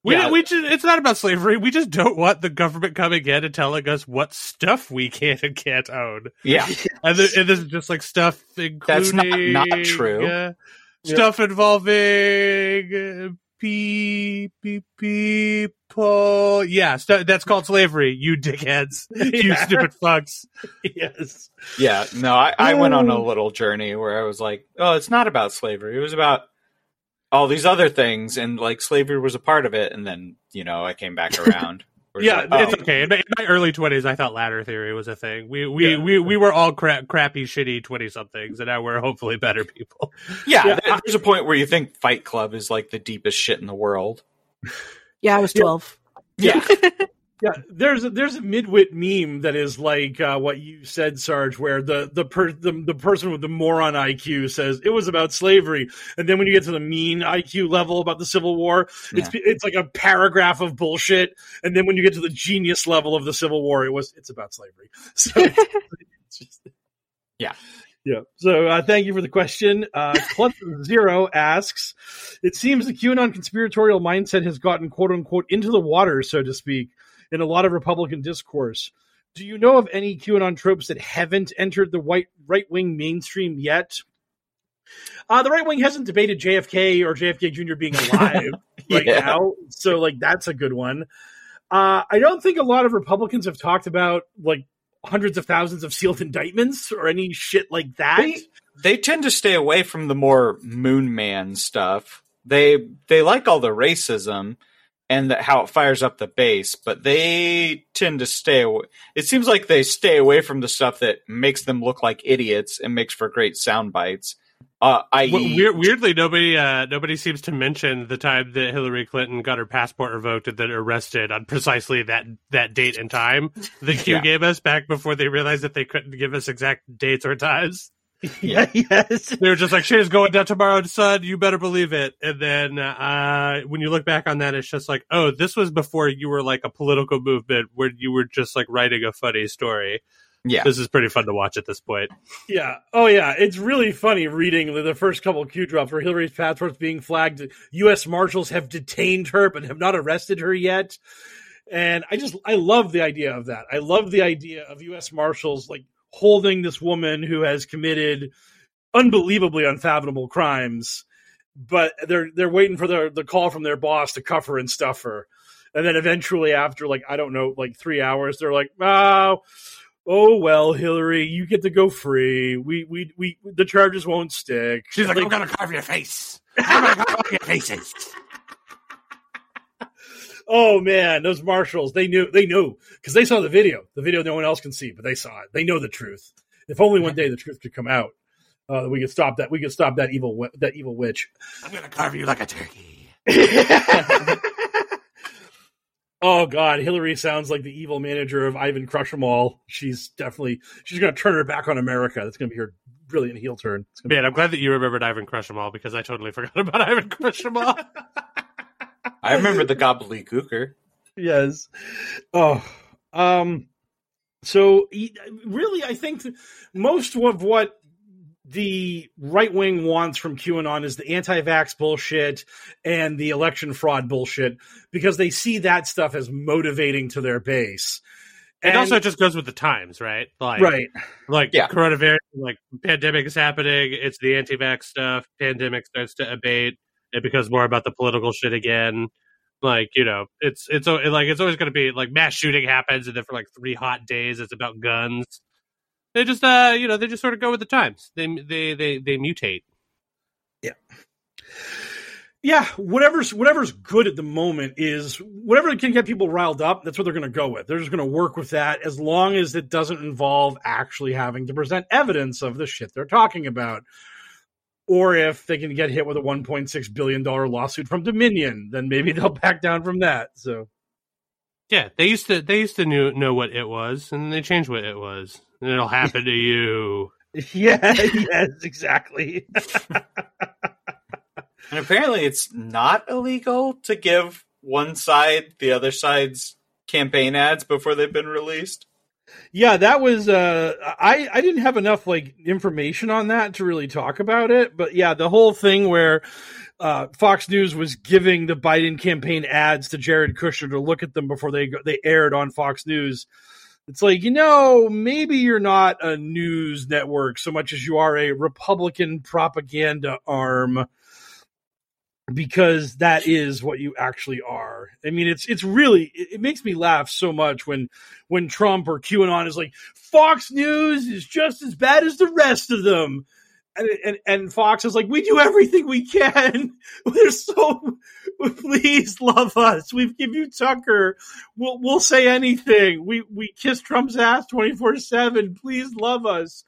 We, Yeah. we just, it's not about slavery. We just don't want the government coming in and telling us what stuff we can and can't own. yeah, And, th- and this is just like stuff including That's not- not true. uh, stuff involving uh, pe- pe- people. Yeah, stu- that's called slavery. You dickheads, (laughs) you Yeah. stupid fucks. yes. yeah. No, I, I went on a Oh. little journey where I was like, oh, it's not about slavery. It was about all these other things, and like slavery was a part of it. And then you know I came back around. (laughs) Yeah, like, oh, It's okay. In my, in my early twenties, I thought ladder theory was a thing. We we Yeah. we, we were all crap, crappy, shitty twenty somethings, and now we're hopefully better people. (laughs) yeah. Yeah, There's a point where you think Fight Club is like the deepest shit in the world. Yeah, I was twelve. Yeah, Yeah, (laughs) there's a, there's a midwit meme that is like uh, what you said, Sarge, where the the, per, the the person with the moron IQ says it was about slavery, and then when you get to the mean IQ level about the Civil War, it's it's like a paragraph of bullshit, and then when you get to the genius level of the Civil War, it was it's about slavery. (laughs) So it's, (laughs) it's just, Yeah. yeah. So uh, thank you for the question. Uh, Clutch Zero asks, it seems the QAnon conspiratorial mindset has gotten quote unquote into the water, so to speak in a lot of Republican discourse. do you know of any QAnon tropes that haven't entered the white right wing mainstream yet? Uh, the right wing hasn't debated JFK or JFK Jr. being (laughs) alive right Yeah. now, so like that's a good one. Uh, I don't think a lot of Republicans have talked about like hundreds of thousands of sealed indictments or any shit like that. They, they tend to stay away from the more Moon Man stuff. They they like all the racism and how it fires up the base, but they tend to stay away. It seems like they stay away from the stuff that makes them look like idiots and makes for great sound bites. Uh, i.e., W- weir- weirdly, nobody uh, nobody seems to mention the time that Hillary Clinton got her passport revoked and then arrested on precisely that that date and time that Q Yeah. gave us back before they realized that they couldn't give us exact dates or times. (laughs) yeah, yes. They were just like, "Shit is going down tomorrow, son. You better believe it." And then uh, when you look back on that, it's just like, "Oh, this was before you were like a political movement where you were just like writing a funny story." yeah, This is pretty fun to watch at this point. Yeah. Oh, yeah. It's really funny reading the- the first couple of Q drops where Hillary's passport's being flagged. U.S. Marshals have detained her but have not arrested her yet. And I just, I love the idea of that. I love the idea of U.S. Marshals like holding this woman who has committed unbelievably unfathomable crimes, but they're they're waiting for the the call from their boss to cuff her and stuff her. And then eventually, after like I don't know, like three hours, they're like, "Oh, oh well, Hillary, you get to go free. We we we the charges won't stick." She's like, I'm gonna carve your face. I'm gonna carve your faces. "Oh man, those marshals, they knew, they knew because they saw the video. The video no one else can see, but they saw it. They know the truth. If only one day the truth could come out, uh, we could stop that. We could stop that evil that evil witch." I'm gonna carve you like a turkey. (laughs) Oh God, Hillary sounds like the evil manager of Ivan Crush 'Em All. She's definitely she's going to turn her back on America. That's going to be her brilliant heel turn. It's gonna Man, I'm glad that you remembered Ivan Crush'em because I totally forgot (laughs) about Ivan Crush'em (laughs) I remember the gobbledygooker. Yes. Oh, um, so e- really, I think most of what the right wing wants from QAnon is the anti-vax bullshit and the election fraud bullshit because they see that stuff as motivating to their base. It And- also just goes with the times, right? Like, right. Like Yeah. coronavirus, like pandemic is happening. It's the anti-vax stuff. Pandemic starts to abate. It becomes more about the political shit again. Like you know, it's it's like it's always going to be like mass shooting happens, and then for like three hot days, it's about guns. They just uh you know they just sort of go with the times. They they they they mutate. Yeah yeah, whatever's whatever's good at the moment is whatever can get people riled up. That's what they're going to go with. They're just going to work with that as long as it doesn't involve actually having to present evidence of the shit they're talking about. Or if they can get hit with a 1.6 billion dollar lawsuit from Dominion, then maybe (laughs) they'll back down from that. So Yeah, they used to they used to knew, know what it was, and they changed what it was, and it'll happen to you. (laughs) yeah, yes, exactly. (laughs) And apparently, it's not illegal to give one side the other side's campaign ads before they've been released. Yeah, that was uh I I didn't have enough like information on that to really talk about it, but yeah, the whole thing where uh Fox News was giving the Biden campaign ads to Jared Kushner to look at them before they they aired on Fox News. It's like, you know, maybe you're not a news network so much as you are a Republican propaganda arm because that is what you actually are. I mean, it's it's really it, it makes me laugh so much when when Trump or QAnon is like Fox News is just as bad as the rest of them. And, and and Fox is like, we do everything we can. (laughs) We're so (laughs) please love us. We give you Tucker. We'll we'll say anything. We we kiss Trump's ass twenty four seven. Please love us.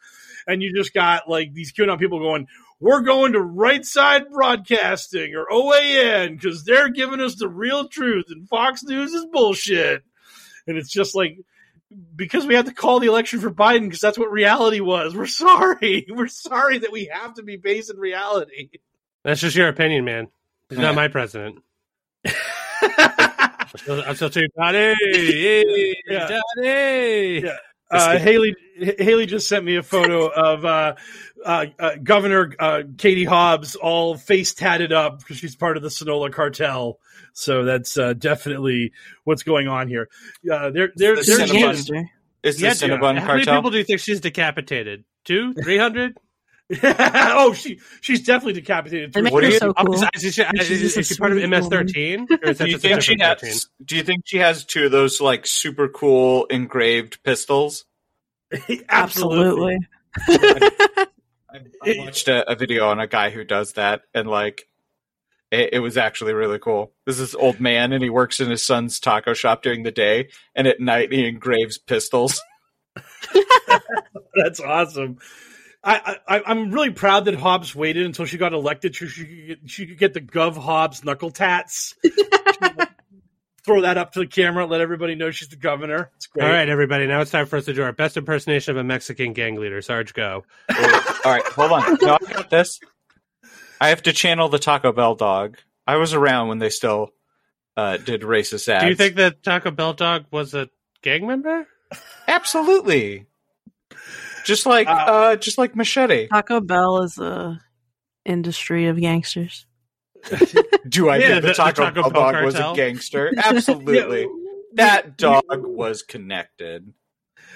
And you just got like these QAnon people going, we're going to right side broadcasting or OAN because they're giving us the real truth and Fox News is bullshit. And it's just like, because we had to call the election for Biden because that's what reality was. We're sorry. (laughs) We're sorry that we have to be based in reality. That's just your opinion, man. He's not my president. (laughs) I'm still, I'm still Team Johnny. Hey, Yeah. Johnny. Yeah. Uh, Haley Haley just sent me a photo of uh, uh, uh, Governor uh, Katie Hobbs all face tatted up because she's part of the Sinaloa cartel. So that's uh, definitely what's going on here. Uh, there, there, The there's cinema- Gangster. It's the Yeah, dude. Cinnabon How many cartel. people do you think she's decapitated? Two, three hundred? (laughs) oh, she she's definitely decapitated. They make What do you- so cool. is, is she, And is, she's is, she part of MS-13? (laughs) Or is that do you think she has? 13? Do you think she has two of those like super cool engraved pistols? (laughs) Absolutely. I, I watched a, a video on a guy who does that, and like, it, it was actually really cool. This is this old man, and he works in his son's taco shop during the day, and at night he engraves pistols. That's awesome. I, I I'm really proud that Hobbs waited until she got elected so she could get, she could get the Gov Hobbs knuckle tats. (laughs) Throw that up to the camera, let everybody know she's the governor. It's great. All right, everybody. Now it's time for us to do our best impersonation of a Mexican gang leader. Sarge, go. All right, hold on. No, I got this. I have to channel the Taco Bell dog. I was around when they still uh, did racist ads. Do you think that Taco Bell dog was a gang member? Absolutely. Just like uh, just like Machete. Taco Bell is a industry of gangsters. (laughs) Do I Yeah, think the, the- the Taco, Taco Bell Bell dog was a gangster? (laughs) Absolutely. that dog was connected.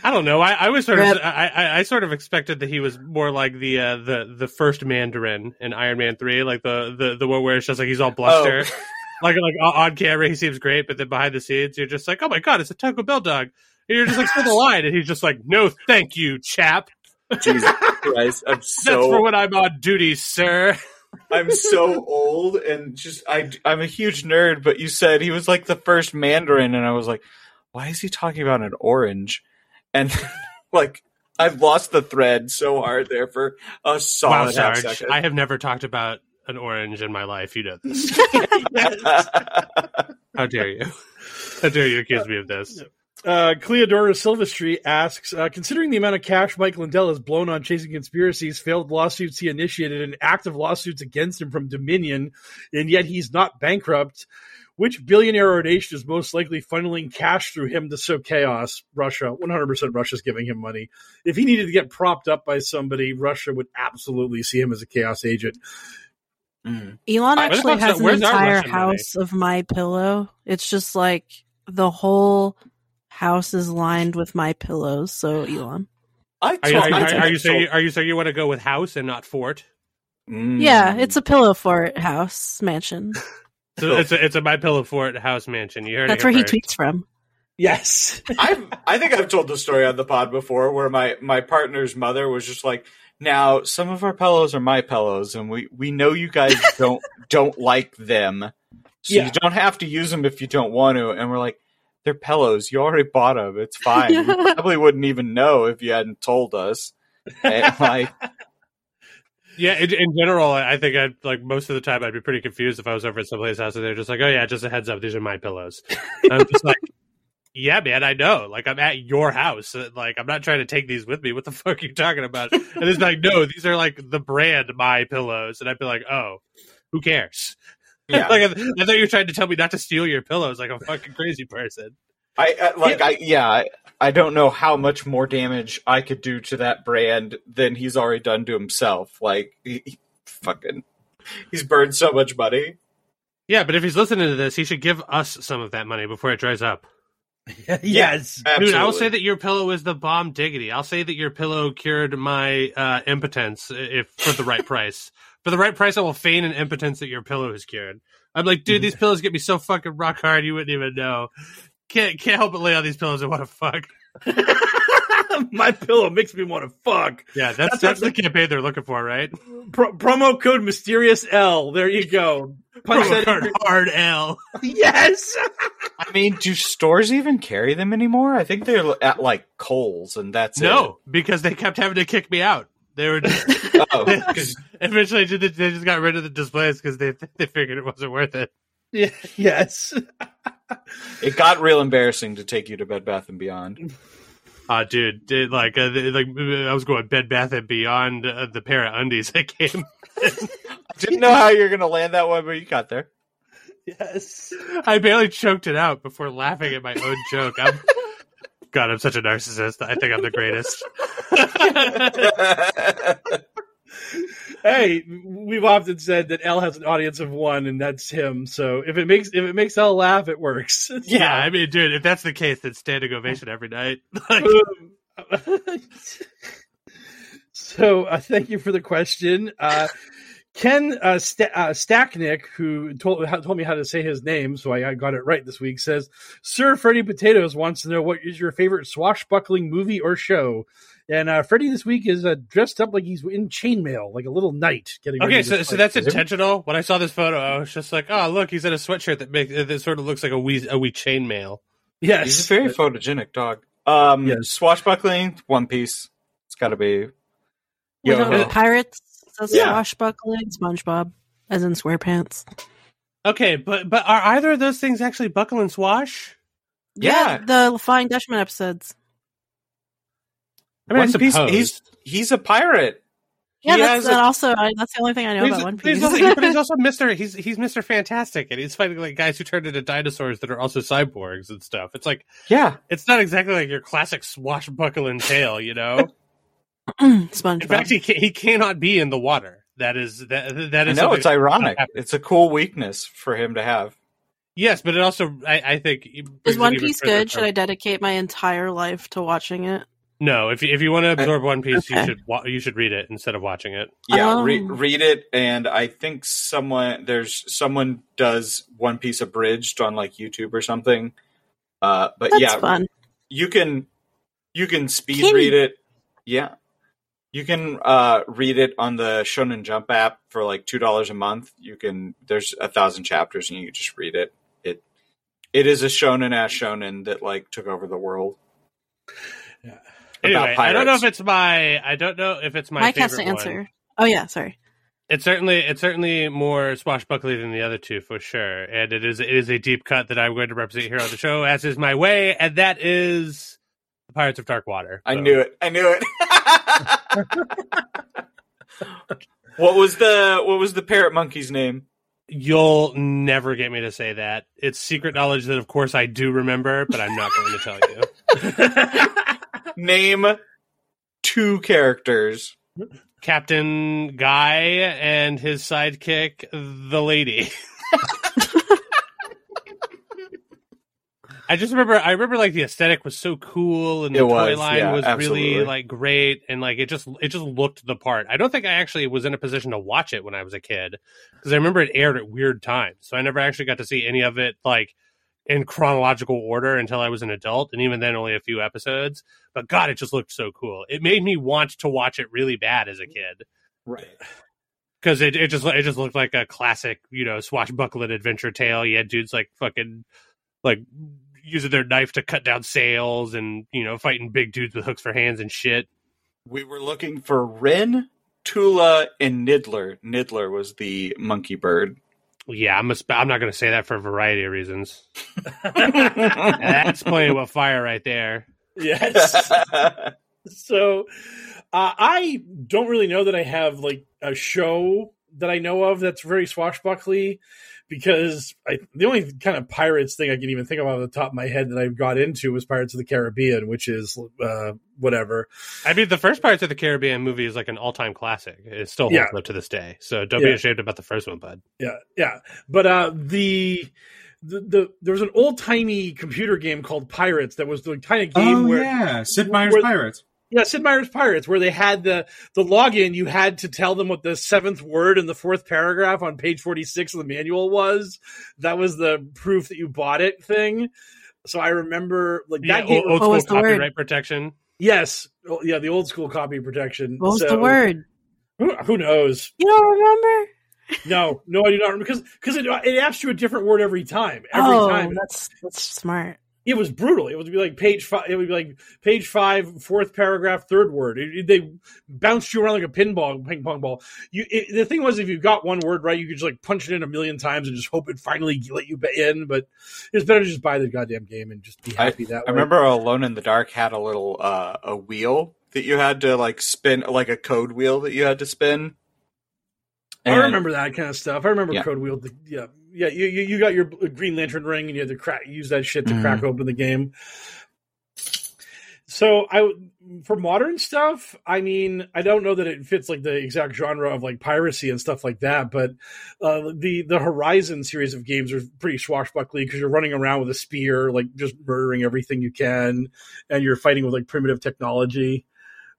I don't know. I, I was sort of, I, I, I sort of expected that he was more like the, uh, the, the first Mandarin in Iron Man three, like the, the, the one where it's just like he's all bluster, Oh. (laughs) like like on camera he seems great, but then behind the scenes you're just like, oh my god, it's a Taco Bell dog. And you're just like, say the line, and he's just like, no, thank you, chap. Jesus (laughs) Christ, I'm That's for so when I'm on duty, sir. I'm so old and just I I'm a huge nerd. But you said he was like the first Mandarin, and I was like, why is he talking about an orange? And (laughs) like I've lost the thread so hard there for a Wow, solid half Sarge, second. I have never talked about an orange in my life. You know this. (laughs) How dare you? How dare you accuse me of this? Uh, Cleodora Silvestri asks, uh, considering the amount of cash Mike Lindell has blown on chasing conspiracies, failed lawsuits he initiated, and active lawsuits against him from Dominion, and yet he's not bankrupt, which billionaire or nation is most likely funneling cash through him to sow chaos? Russia. 100% Russia's giving him money. If he needed to get propped up by somebody, Russia would absolutely see him as a chaos agent. Elon actually has that- an entire Russian money? house of my pillow. It's just like the whole house is lined with my pillows. So Elon, I Are you, are, you, told- are, you so are you so you want to go with house and not fort? Mm. yeah, it's a pillow fort house mansion. (laughs) So it's a, it's a my pillow fort house mansion. You heard That's it where here he tweets from. Yes. (laughs) I've, I think I've told the story on the pod before where my, my partner's mother was just like, now some of our pillows are my pillows and we, we know you guys (laughs) don't, don't like them. So Yeah. you don't have to use them if you don't want to. And we're like, they're pillows. You already bought them. It's fine. We (laughs) probably wouldn't even know if you hadn't told us. And (laughs) like, Yeah, in, in general, I think I'd like most of the time I'd be pretty confused if I was over at somebody's house and they're just like, "Oh yeah, just a heads up, these are my pillows." And I'm just like, (laughs) "Yeah, man, I know. Like I'm at your house. Uh, Like I'm not trying to take these with me. What the fuck are you talking about?" And it's like, "No, these are like the brand my pillows." And I'd be like, "Oh, who cares?" Yeah. (laughs) like I, I thought you were trying to tell me not to steal your pillows, like a fucking crazy person. I, I like I yeah I, I don't know how much more damage I could do to that brand than he's already done to himself. Like he, he fucking he's burned so much money. Yeah, but if he's listening to this, he should give us some of that money before it dries up. (laughs) yes. Dude, I'll say that your pillow is the bomb diggity. I'll say that your pillow cured my uh, impotence if for the right (laughs) price. For the right price, I will feign an impotence that your pillow has cured. I'm like, dude, these (laughs) pillows get me so fucking rock hard you wouldn't even know. Can't can't help but lay on these pillows and want to fuck. (laughs) My pillow makes me want to fuck. Yeah, that's that's the campaign they're looking for, right? Pro- promo code mysterious L. There you go. (laughs) Punch Promo that code in. hard L. Yes. I mean, do stores even carry them anymore? I think they're at like Kohl's, and that's No, because they kept having to kick me out. They were just, it. (laughs) Oh, (laughs) 'cause- eventually they they just got rid of the displays because they (laughs) they figured it wasn't worth it. Yeah, yes. it got real embarrassing to take you to Bed Bath and Beyond. Uh, dude, dude, like, uh, th- like I was going Bed Bath and Beyond uh, the pair of undies that came. I Didn't know how you were gonna land that one, but you got there. Yes. I barely choked it out before laughing at my own joke. I'm, God, I'm such a narcissist. I think I'm the greatest. (laughs) (laughs) hey, we've often said that L has an audience of one, and that's him. So if it makes if it makes L laugh, it works. (laughs) Yeah, I mean, dude, if that's the case, then standing ovation every night. Like, so uh, thank you for the question. Uh, Ken uh, St- uh, Stacknick, who told told me how to say his name, so I, I got it right this week, says, "Sir Freddie Potatoes wants to know what is your favorite swashbuckling movie or show." And uh, Freddie this week is uh, dressed up like he's in chainmail, like a little knight. Getting ready okay, so so that's intentional. When I saw this photo, I was just like, oh, look, he's in a sweatshirt that makes that sort of looks like a wee a wee chainmail. Yes, He's a very photogenic dog. Um, swashbuckling, One Piece. It's got to be. We don't Yo-ho. pirates. So Yeah. swashbuckling, SpongeBob, as in SquarePants. Okay, but but are either of those things actually buckle and swash? Yeah. the Flying Dutchman episodes. I mean, I One Piece. suppose. He's he's a pirate. Yeah, He that's has that a- also. I, that's the only thing I know about he's, One but he's Piece. also, but he's (laughs) also Mister. He's he's Mister Fantastic, and he's fighting like guys who turned into dinosaurs that are also cyborgs and stuff. It's like, yeah, it's not exactly like your classic swashbuckling tale, you know. (laughs) (clears throat) SpongeBob. In fact, he ca- he cannot be in the water. That is that that I is. know something it's ironic. It's a cool weakness for him to have. Yes, but it also I, I think Is One Piece further good? Should I dedicate my entire life to watching it? No, if you, if you want to absorb One Piece, you should wa- you should read it instead of watching it. Yeah, re- Um. read it, and I think someone there's someone does One Piece abridged on like YouTube or something. Uh, but That's yeah, fun. you can you can speed Can read you- it. Yeah, you can uh, read it on the Shonen Jump app for like two dollars a month. You can there's a thousand chapters, and you can just read it. It it is a shonen ass shonen that like took over the world. Yeah. Anyway, I don't know if it's my I don't know if it's my Mike has favorite to answer. one. Oh yeah, sorry. It's certainly it's certainly more swashbuckly than the other two for sure, and it is it is a deep cut that I'm going to represent here on the show, as is my way, and that is the Pirates of Dark Water. I knew it. I knew it. (laughs) what was the what was the parrot monkey's name? You'll never get me to say that. It's secret knowledge that, of course, I do remember, but I'm not going to tell you. (laughs) Name two characters. Captain Guy and his sidekick, the lady. (laughs) I just remember, I remember like the aesthetic was so cool, and the It toy was, line yeah, was absolutely. really like great, and like it just, it just looked the part. I don't think I actually was in a position to watch it when I was a kid because I remember it aired at weird times, so I never actually got to see any of it like in chronological order until I was an adult, and even then, only a few episodes. But God, it just looked so cool. It made me want to watch it really bad as a mm, kid Right. because it, it just it just looked like a classic you know swashbuckling adventure tale. You had dudes like fucking like using their knife to cut down sails and you know fighting big dudes with hooks for hands and shit. We were looking for Ren, Tula, and Niddler. Niddler was the monkey bird. Yeah, I'm a, sp- I'm not going to say that for a variety of reasons. (laughs) That's playing with fire right there. Yes. (laughs) so uh, I don't really know that I have like a show that I know of that's very swashbuckly because I, the only kind of pirates thing I can even think of off the top of my head that I've got into was Pirates of the Caribbean, which is uh, whatever. I mean, the first Pirates of the Caribbean movie is like an all time classic. It still holds Yeah. up to this day. So don't be ashamed about the first one, bud. Yeah, yeah. But uh, the, the the there was an old timey computer game called Pirates that was the kind of game Oh, where yeah, Sid Meier's where- Pirates. Yeah, Sid Meier's Pirates, where they had the the login. You had to tell them what the seventh word in the fourth paragraph on page forty six of the manual was. That was the proof that you bought it thing. So I remember like Yeah, that game. old, old school copyright protection. Yes, Oh, yeah, the old school copy protection. What was So- the word? Who, who knows? You don't remember? No, no, I do not remember because because it, it asks you a different word every time. Every oh, time that's that's smart. It was brutal. It would be like page five. It would be like page five, fourth paragraph, third word. It, it- they bounced you around like a pinball, ping pong ball. You. It, the thing was, if you got one word right, you could just like punch it in a million times and just hope it finally let you in. But it's better to just buy the goddamn game and just be I, happy that I way. remember Alone in the Dark had a little uh, a wheel that you had to like spin, like a code wheel that you had to spin. I remember that kind of stuff. I remember Yeah. Code Wheel. the- Yeah, yeah. You, you got your Green Lantern ring and you had to crack use that shit to Mm-hmm. crack open the game. So I for modern stuff, I mean, I don't know that it fits like the exact genre of like piracy and stuff like that, but uh, the the Horizon series of games are pretty swashbuckly because you're running around with a spear, like just murdering everything you can, and you're fighting with like primitive technology.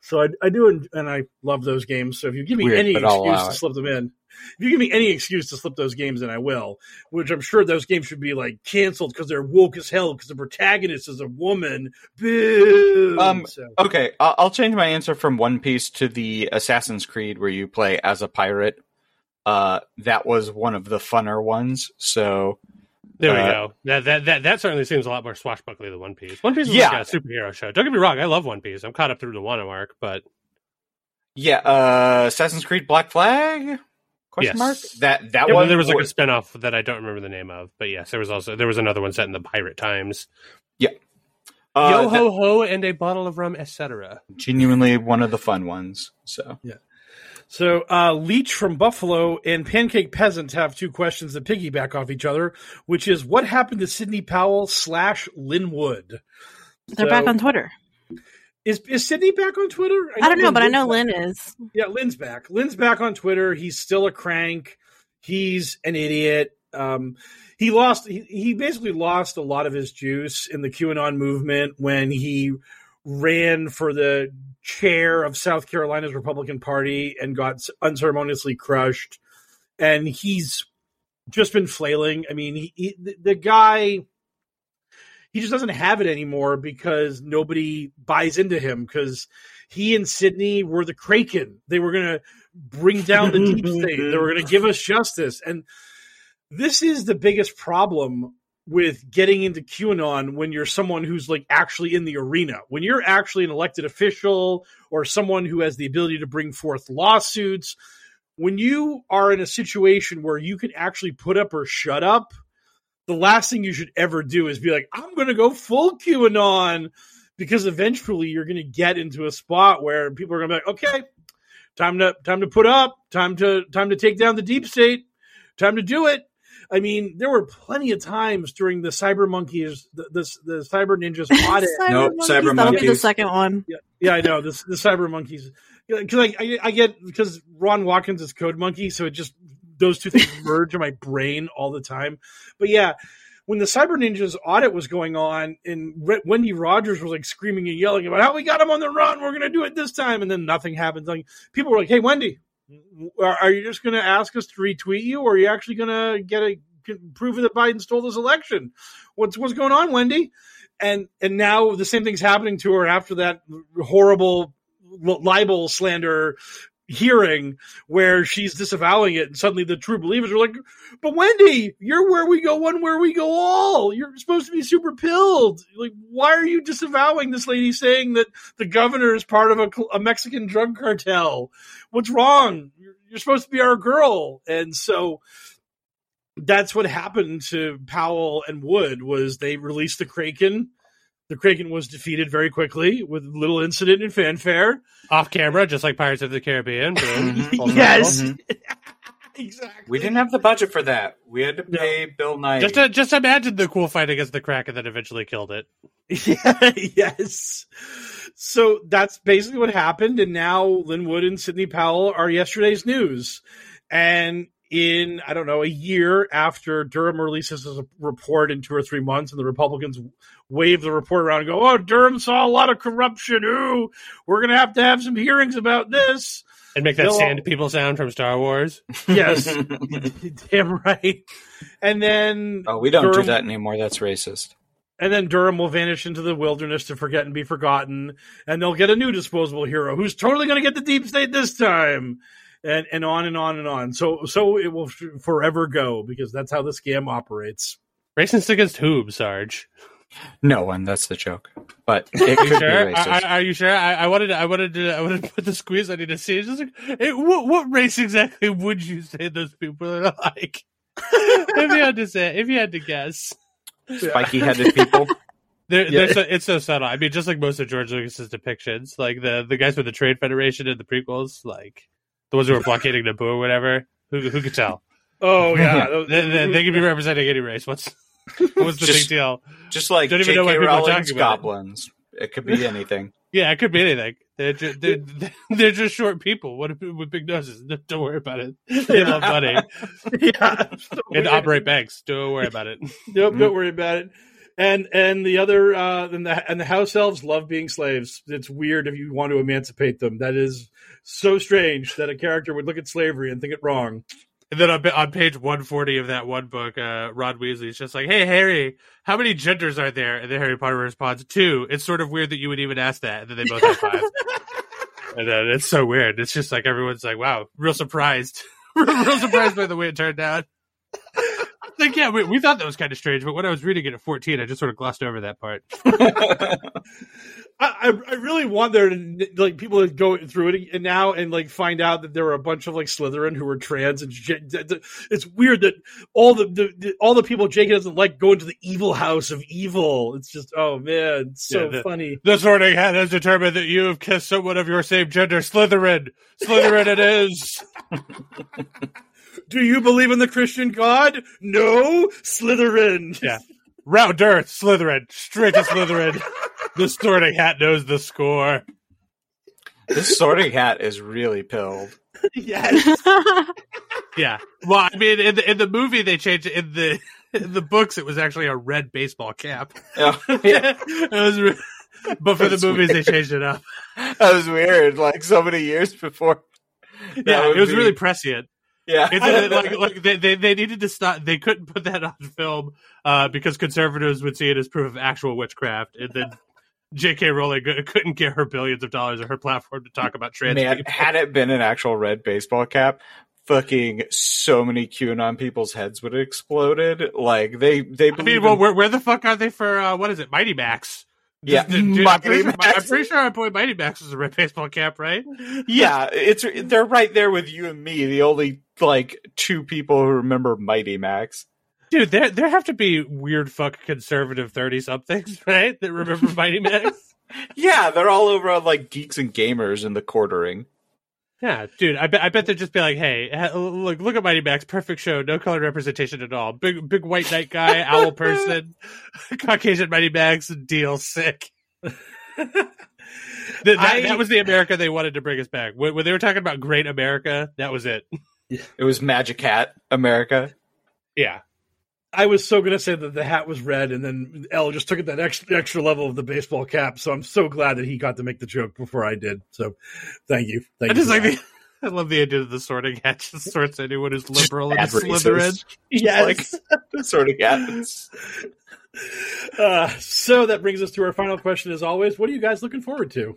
So I, I do, and I love those games. So if you give me Weird, any excuse to slip them in, if you give me any excuse to slip those games in, I will. Which I'm sure those games should be like canceled because they're woke as hell because the protagonist is a woman. Boo. Um, So- okay, I'll, I'll change my answer from One Piece to the Assassin's Creed, where you play as a pirate. Uh, that was one of the funner ones. So There we uh, go. That, that that that certainly seems a lot more swashbuckly than One Piece. One Piece is Yeah. like a superhero show. Don't get me wrong, I love One Piece. I'm caught up through the one arc, but Yeah, uh, Assassin's Creed Black Flag? Question yes. mark? That that Yeah, one there was like a spinoff that I don't remember the name of, but yes, there was also there was another one set in the pirate times. Yeah. Uh, Yo ho ho and a bottle of rum, etc. genuinely one of the fun ones. So yeah. So uh, Leech from Buffalo and Pancake Peasant have two questions that piggyback off each other, which is what happened to Sidney Powell slash Lin Wood? They're back on Twitter. Is is Sidney back on Twitter? I don't know, Lin- but I know Lin back. is. Yeah, Lin's back. Lin's back on Twitter. He's still a crank. He's an idiot. Um, he lost. He, he basically lost a lot of his juice in the QAnon movement when he ran for the chair of South Carolina's Republican Party and got unceremoniously crushed. And he's just been flailing. I mean, he, he the, the guy he just doesn't have it anymore because nobody buys into him because he and Sidney were the Kraken. They were going to bring down the deep (laughs) state. They were going to give us justice. And this is the biggest problem with getting into QAnon when you're someone who's like actually in the arena. When you're actually an elected official or someone who has the ability to bring forth lawsuits, when you are in a situation where you can actually put up or shut up, the last thing you should ever do is be like, I'm going to go full QAnon because eventually you're going to get into a spot where people are going to be like, okay, time to time to put up, time to time to take down the deep state, time to do it. I mean, there were plenty of times during the Cyber Monkeys, the the, the Cyber Ninjas (laughs) audit. Cyber Nope, Monkeys, Cyber that'll be the second one. Yeah, yeah, I know the the Cyber Monkeys because I, I I get because Ron Watkins is Code Monkey, so it just those two things (laughs) merge in my brain all the time. But yeah, when the Cyber Ninjas audit was going on, and Re- Wendy Rogers was like screaming and yelling about how we got him on the run, we're going to do it this time, and then nothing happens. Like people were like, "Hey, Wendy, are, you just going to ask us to retweet you, or are you actually going to get a proof that Biden stole this election? What's what's going on, Wendy?" And and now the same thing's happening to her after that horrible libel slander hearing where she's disavowing it and suddenly the true believers are like but wendy you're where we go one where we go all. You're supposed to be super pilled. Like why are you disavowing this lady saying that the governor is part of a, a mexican drug cartel? What's wrong? You're, you're supposed to be our girl. And so that's what happened to powell and wood was they released the kraken the kraken was defeated very quickly with little incident and fanfare Off camera, just like Pirates of the Caribbean. Yes. (laughs) exactly. we didn't have the budget for that. We had to pay Bill Nye. Just uh, just imagine the cool fight against the Kraken that eventually killed it. (laughs) Yeah, yes. So that's basically what happened. And now Lin Wood and Sidney Powell are yesterday's news. And in, I don't know, a year after Durham releases his report in two or three months, and the Republicans wave the report around and go, Oh, Durham saw a lot of corruption. Ooh, we're going to have to have some hearings about this. And make that They'll- sand people sound from Star Wars. (laughs) Yes. (laughs) Damn right. And then. oh, we don't do that anymore. That's racist. And then Durham will vanish into the wilderness to forget and be forgotten, and they'll get a new disposable hero who's totally going to get the deep state this time, and and on and on and on. So so it will forever go because that's how the scam operates. Racist against who, Sarge? No one. That's the joke. But (laughs) it Are you could sure? be Are, racist. are- are you sure? I, I wanted to, I wanted to I wanted to put the squeeze I need to see. It's just like, hey, what what race exactly would you say those people are like? (laughs) if you had to say, if you had to guess, Spiky headed people. (laughs) They're, Yeah. they're so, it's so subtle. I mean, just like most of George Lucas's depictions, like the the guys with the Trade Federation in the prequels, like the ones who were blockading Naboo or whatever. Who who could tell? Oh yeah, (laughs) They, they, they could be representing any race. What's what's the Just- big deal? Just like Don't even know what people are Rowling's talking about. goblins. It could be anything. (laughs) Yeah, it could be anything. They're just, they're, (laughs) they're just short people. What with big noses? Don't worry about it. They love money yeah, and operate banks. Don't worry about it. Nope, don't worry about it. And and the other uh, and the and the house elves love being slaves. It's weird if you want to emancipate them. That is so strange that a character would look at slavery and think it wrong. And then on, on page 140 of that one book, uh, Ron Weasley's just like, "Hey Harry, how many genders are there?" And then Harry Potter responds, two. It's sort of weird that you would even ask that. And then they both have five. (laughs) and then it's so weird. It's just like everyone's like, "Wow, real surprised, (laughs) real surprised by the way it turned out." (laughs) like, yeah, we, we thought that was kind of strange, but when I was reading it at 14, I just sort of glossed over that part. (laughs) I, I I really want there to like people to go through it and now and like find out that there were a bunch of like Slytherin who were trans and J- th- th- it's weird that all the, the, the all the people Jake doesn't like go into the evil house of evil. It's just oh man, it's so Yeah, the- funny. The sorting hat has determined that you have kissed someone of your same gender, Slytherin. Slytherin it is. (laughs) Do you believe in the Christian God? No, Slytherin. Yeah. Round Earth, Slytherin. Straight to Slytherin. (laughs) the sorting hat knows the score. This sorting hat is really pilled. yes. (laughs) Yeah. Well, I mean, in the, in the movie, they changed it. In the in the books, it was actually a red baseball cap. Oh, (laughs) yeah. It was re- but for That's the movies, weird. they changed it up. That was weird. Like so many years before. That Yeah, it was be- really prescient. Yeah. It's (laughs) like like they, they they needed to stop. They couldn't put that on film uh, because conservatives would see it as proof of actual witchcraft, and then J.K. Rowling couldn't get her billions of dollars or her platform to talk about trans Man, people. had it been an actual red baseball cap, fucking so many QAnon people's heads would have exploded. Like they they I mean, well, in- where where the fuck are they for uh, what is it, Mighty Max? Yeah, Dude, I'm, Mighty pretty sure. I'm pretty sure our boy Mighty Max is a red baseball cap, right? yeah, it's they're right there with you and me, the only like two people who remember Mighty Max. Dude, there there have to be weird fuck conservative thirty somethings, (laughs) right? That remember Mighty Max. (laughs) Yeah, they're all over on like geeks and gamers in the quartering. Yeah, dude, I bet I bet they'd just be like, "Hey, look, look at Mighty Max, perfect show, no color representation at all. Big, big white knight guy, (laughs) owl person, Caucasian Mighty Max, deal sick." That, that, I- that was the America they wanted to bring us back. When, when they were talking about Great America, that was it. (laughs) It was Magic Hat America. Yeah, I was so gonna say that the hat was red, and then L just took it that extra extra level of the baseball cap. So I'm so glad that he got to make the joke before I did. So thank you. Thank I you just like the. (laughs) I love the idea that the sorting hat just sorts anyone who's liberal and bad Slytherin. Yes. Like, sort of cats. Uh, so that brings us to our final question. As always, what are you guys looking forward to?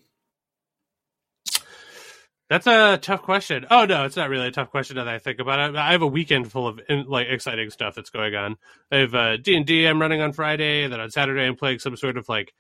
That's a tough question. Oh no, it's not really a tough question now that I think about it. I have a weekend full of in, like exciting stuff that's going on. I have uh, D and D I'm running on Friday, and then on Saturday I'm playing some sort of like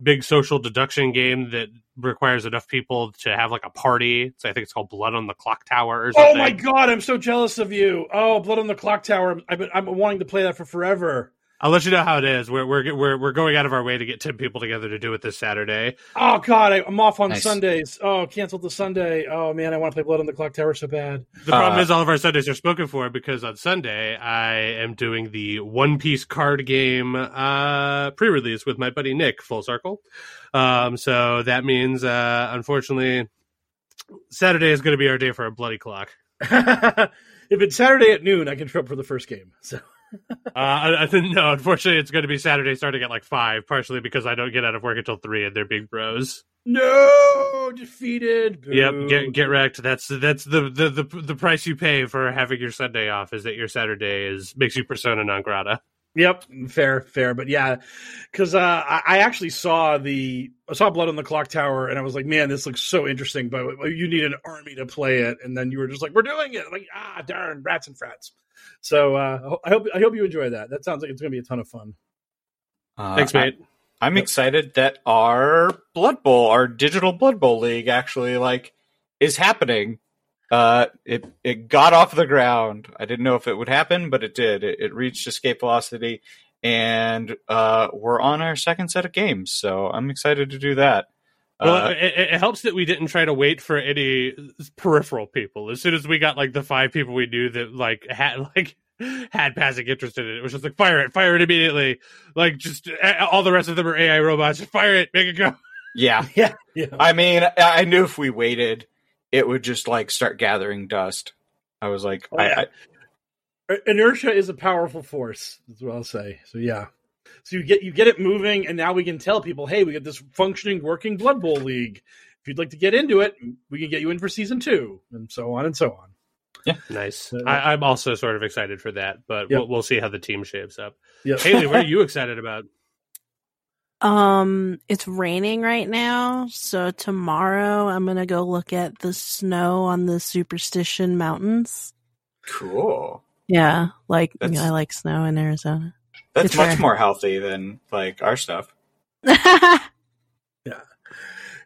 big social deduction game that requires enough people to have like a party. So I think it's called Blood on the Clock Tower or Oh my god, I'm so jealous of you. Oh, Blood on the Clock Tower. I've been I'm wanting to play that for forever. I'll let you know how it is. We're we're we're we're going out of our way to get ten people together to do it this Saturday. Oh god, I, I'm off on Nice. Sundays. Oh, canceled the Sunday. Oh man, I want to play Blood on the Clock Tower so bad. The problem Uh, is all of our Sundays are spoken for because on Sunday I am doing the One Piece card game uh, pre-release with my buddy Nick. Full circle. Um, so that means, uh, unfortunately, Saturday is going to be our day for a bloody clock. (laughs) if it's Saturday at noon, I can show up for the first game. So (laughs) Uh, I, I think no, unfortunately, it's going to be Saturday starting at like five, partially because I don't get out of work until three, and they're big bros. no defeated. Yep, get get wrecked. That's that's the, the the the price you pay for having your Sunday off is that your Saturday is makes you persona non grata. Yep, fair, fair, but yeah, because uh, I, I actually saw the I saw Blood on the Clock Tower, and I was like, man, this looks so interesting. But you need an army to play it, and then you were just like, we're doing it. Like, ah, darn, rats and frats. So uh, I hope I hope you enjoy that. That sounds like it's going to be a ton of fun. Uh, Thanks, mate. I, am excited that our Blood Bowl, our digital Blood Bowl league, actually like is happening. Uh, it it got off the ground. I didn't know if it would happen, but it did. It, it reached escape velocity, and uh, we're on our second set of games. So I'm excited to do that. Well, Uh, it, it helps that we didn't try to wait for any peripheral people. As soon as we got like the five people we knew that like had (laughs) like had passing interest in it. It was just like fire it, fire it immediately. Like just all the rest of them are AI robots. Just (laughs) fire it, make it go. Yeah. (laughs) Yeah. Yeah. I mean, I I knew if we waited, it would just like start gathering dust. I was like, Oh, I, yeah. I, inertia is a powerful force. That's what I'll say. So yeah. So you get you get it moving, and now we can tell people, hey, we got this functioning, working Blood Bowl league. If you'd like to get into it, we can get you in for season two, and so on and so on. Yeah, nice. Uh, I, I'm also sort of excited for that, but Yep. we'll, we'll see how the team shapes up. Yep. Haley, what are (laughs) you excited about? Um, it's raining right now, so tomorrow I'm gonna go look at the snow on the Superstition Mountains. cool. Yeah, like That's- I like snow in Arizona. That's It's much rare. more healthy than like our stuff. (laughs) Yeah,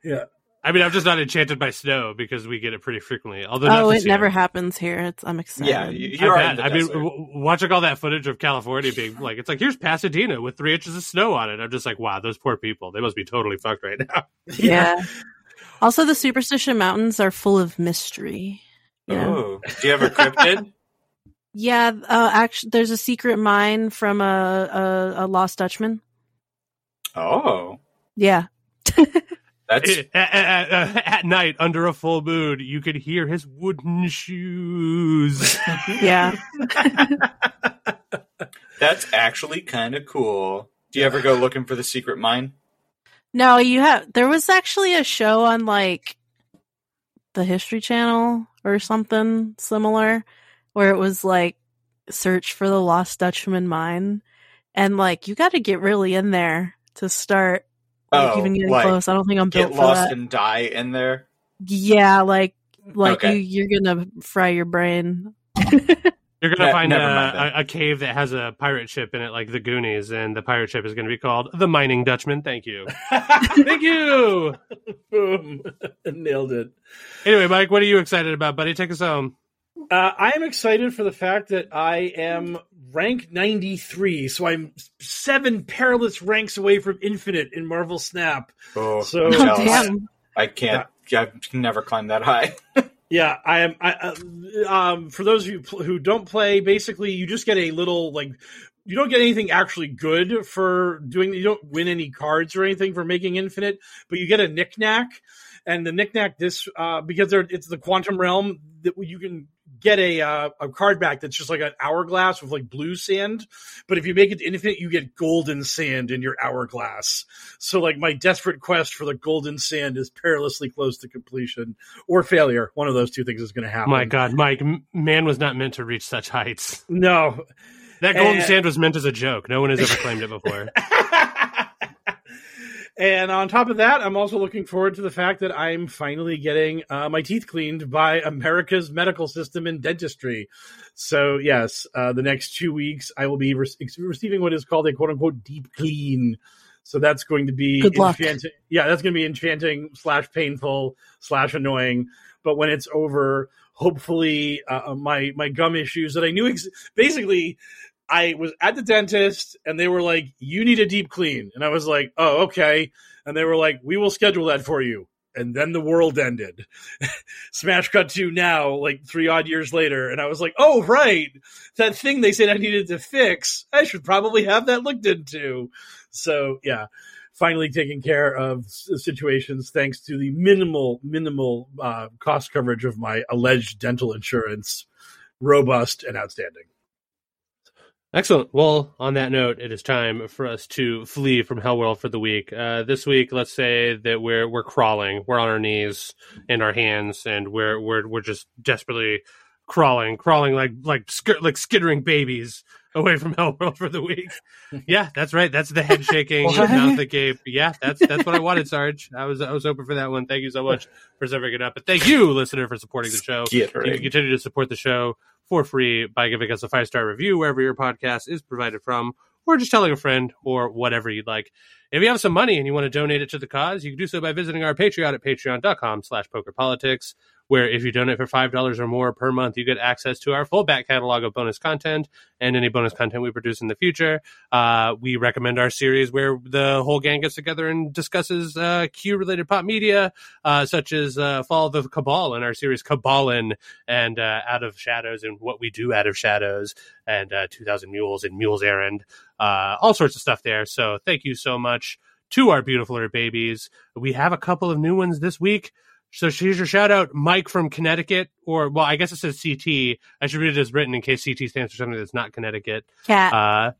yeah. I mean, I'm just not enchanted by snow because we get it pretty frequently. Although oh, it never year. happens here. It's I'm excited. Yeah, you, I you're bet. in I mean, w- watching all that footage of California being like, it's like here's Pasadena with three inches of snow on it. I'm just like, wow, those poor people. They must be totally fucked right now. (laughs) (laughs) yeah. Also, the Superstition Mountains are full of mystery. You? Oh, do you have a cryptid? (laughs) Yeah, uh, actually, there's a secret mine from a, a, a lost Dutchman. oh, Yeah, that's (laughs) at, at- at- at night under a full moon, you could hear his wooden shoes. (laughs) yeah. (laughs) that's actually kind of cool. Do you ever go looking for the secret mine? No, you have. There was actually a show on like the History Channel or something similar, where it was like search for the lost Dutchman mine, and like you got to get really in there to start like Oh, even getting like, close. I don't think I'm Get built for lost that. and die in there. yeah, like like Okay. you you're gonna fry your brain. (laughs) You're gonna Ne- find a, a, a cave that has a pirate ship in it, like the Goonies, and the pirate ship is going to be called the Mining Dutchman. Thank you, (laughs) thank you. (laughs) Boom. Nailed it. Anyway, Mike, what are you excited about, buddy? Take us home. Uh, I am excited for the fact that I am rank 93, so I'm seven perilous ranks away from infinite in Marvel Snap. Oh, So- I'm Oh, jealous. damn. I can't. I can never climb that high. (laughs) Yeah, I am. I, uh, um, for those of you pl- who don't play, basically, you just get a little like you don't get anything actually good for doing. You don't win any cards or anything for making infinite, but you get a knickknack, and the knickknack this uh, because it's the quantum realm that you can get a uh, a card back that's just like an hourglass with like blue sand. But if you make it infinite, you get golden sand in your hourglass. So like my desperate quest for the golden sand is perilously close to completion or failure. One of those two things is going to happen. My God, Mike, man was not meant to reach such heights. No. That golden And- sand was meant as a joke. No one has ever claimed it before. (laughs) And on top of that, I'm also looking forward to the fact that I'm finally getting uh, my teeth cleaned by America's medical system in dentistry. So, yes, uh, the next two weeks, I will be re- receiving what is called a quote unquote deep clean. So that's going to be enchanting. Yeah, that's going to be enchanting slash painful slash annoying. But when it's over, hopefully, uh, my my gum issues that I knew ex- basically I was at the dentist and they were like, "You need a deep clean," and I was like, "Oh, okay." And they were like, "We will schedule that for you." And then the world ended. (laughs) Smash cut to now, like three odd years later, and I was like, "Oh, right, that thing they said I needed to fix. I should probably have that looked into." So yeah, finally taking care of situations thanks to the minimal, minimal uh, cost coverage of my alleged dental insurance, robust and outstanding. Excellent. Well, on that note, it is time for us to flee from Hellworld for the week. Uh, this week, let's say that we're we're crawling, we're on our knees and our hands, and we're we're we're just desperately crawling, crawling like like sk- like skittering babies away from Hellworld for the week. (laughs) Yeah, that's right. That's the head shaking, (laughs) What? mouth agape. Yeah, that's that's what I wanted, Sarge. I was I was hoping for that one. Thank you so much for serving it up, and thank you, listener, for supporting the show. You can continue to support the show for free by giving us a five star review wherever your podcast is provided from, or just telling a friend or whatever you'd like. If you have some money and you want to donate it to the cause, you can do so by visiting our Patreon at patreon.com slash pokerpolitics. Where if you donate for $5 or more per month, you get access to our full back catalog of bonus content and any bonus content we produce in the future. Uh, we recommend our series where the whole gang gets together and discusses uh, Q related pop media, uh, such as uh, Fall of the Cabal in our series Cabalin and uh, Out of Shadows and What We Do Out of Shadows and uh, 2000 Mules and Mules Errand, uh, all sorts of stuff there. So thank you so much to our beautiful babies. We have a couple of new ones this week. So here's your shout out, Mike from Connecticut, or well, I guess it says CT. I should read it as written in case CT stands for something that's not Connecticut. Cat. Uh,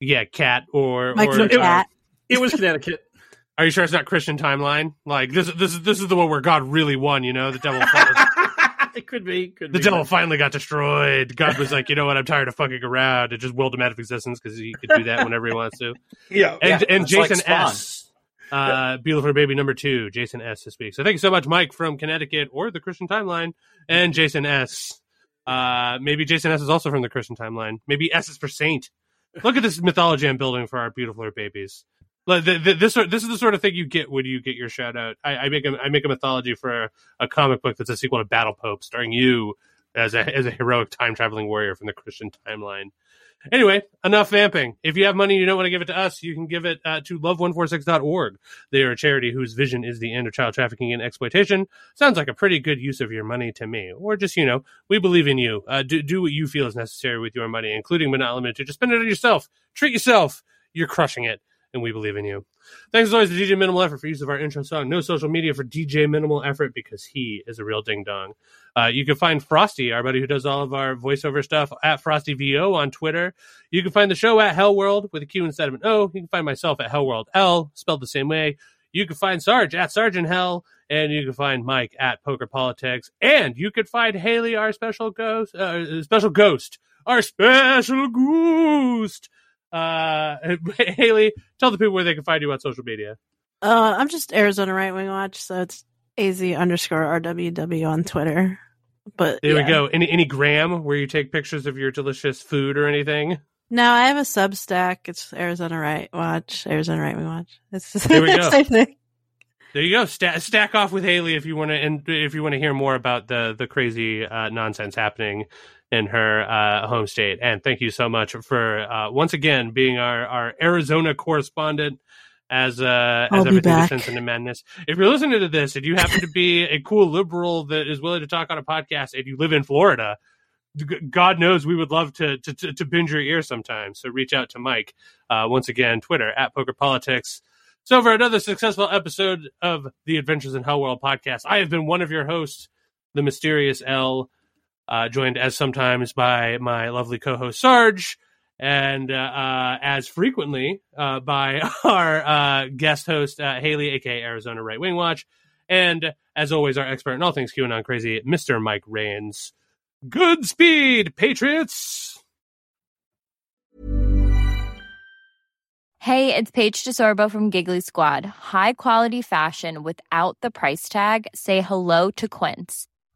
yeah, cat or Mike or from Cat. It was Connecticut. (laughs) Are you sure it's not Christian timeline? Like this, this is this is the one where God really won. You know, the devil. (laughs) it could be. Could the be. devil finally got destroyed. God was like, you know what? I'm tired of fucking around. It just willed him out of existence because he could do that whenever he wants to. (laughs) Yeah, and yeah, and it's like Jason Spawn. S. Uh, beautiful baby number two, Jason S. this week. So thank you so much, Mike from Connecticut or the Christian Timeline, and Jason S. Uh, maybe Jason S. is also from the Christian Timeline. Maybe S is for Saint. Look at this mythology I'm building for our beautiful babies. Like, th- th- This this is the sort of thing you get when you get your shout out. I, I make a I make a mythology for a, a comic book that's a sequel to Battle Pope, starring you as a as a heroic time traveling warrior from the Christian timeline. Anyway, enough vamping. If you have money and you don't want to give it to us, you can give it uh, to love146.org. They are a charity whose vision is the end of child trafficking and exploitation. Sounds like a pretty good use of your money to me. Or just, you know, we believe in you. Uh, do, do what you feel is necessary with your money, including but not limited to. Just spend it on yourself. Treat yourself. You're crushing it. And we believe in you. Thanks as always to DJ Minimal Effort for use of our intro song. No social media for DJ Minimal Effort because he is a real ding dong. Uh, you can find Frosty, our buddy who does all of our voiceover stuff, at FrostyVO on Twitter. You can find the show at Hellworld with a Q instead of an O. You can find myself at Hellworld L, spelled the same way. You can find Sarge at Sergeant Hell, and you can find Mike at Poker Politics, and you can find Haley, our special ghost, uh, special ghost, our special ghost. Uh, (laughs) Haley, tell the people where they can find you on social media. Uh, I'm just Arizona Right Wing Watch, so it's AZ underscore RWW on Twitter. But There yeah. we go. Any any gram where you take pictures of your delicious food or anything? No, I have a Substack. It's Arizona Right Watch. Arizona Right Wing Watch. It's There we (laughs) go. same thing. There you go. Sta stack off with Haley if you want to, and if you want to hear more about the the crazy uh, nonsense happening in her uh, home state. And thank you so much for uh, once again being our our Arizona correspondent. As uh, I'll as everything descends into madness. If you're listening to this and you happen to be a cool liberal that is willing to talk on a podcast, and you live in Florida, God knows we would love to to, to, to bend your ear sometimes. So reach out to Mike. Uh, once again, Twitter at Poker Politics. So for another successful episode of the Adventures in Hell World podcast, I have been one of your hosts, the mysterious L, uh, joined as sometimes by my lovely co-host Sarge, and uh, uh, as frequently uh, by (laughs) our uh, guest host Haley, aka Arizona Right Wing Watch, and as always, our expert in all things QAnon crazy, Mister Mike Rains. Good speed, Patriots! Hey, it's Paige DeSorbo from Giggly Squad. High quality fashion without the price tag. Say hello to Quince.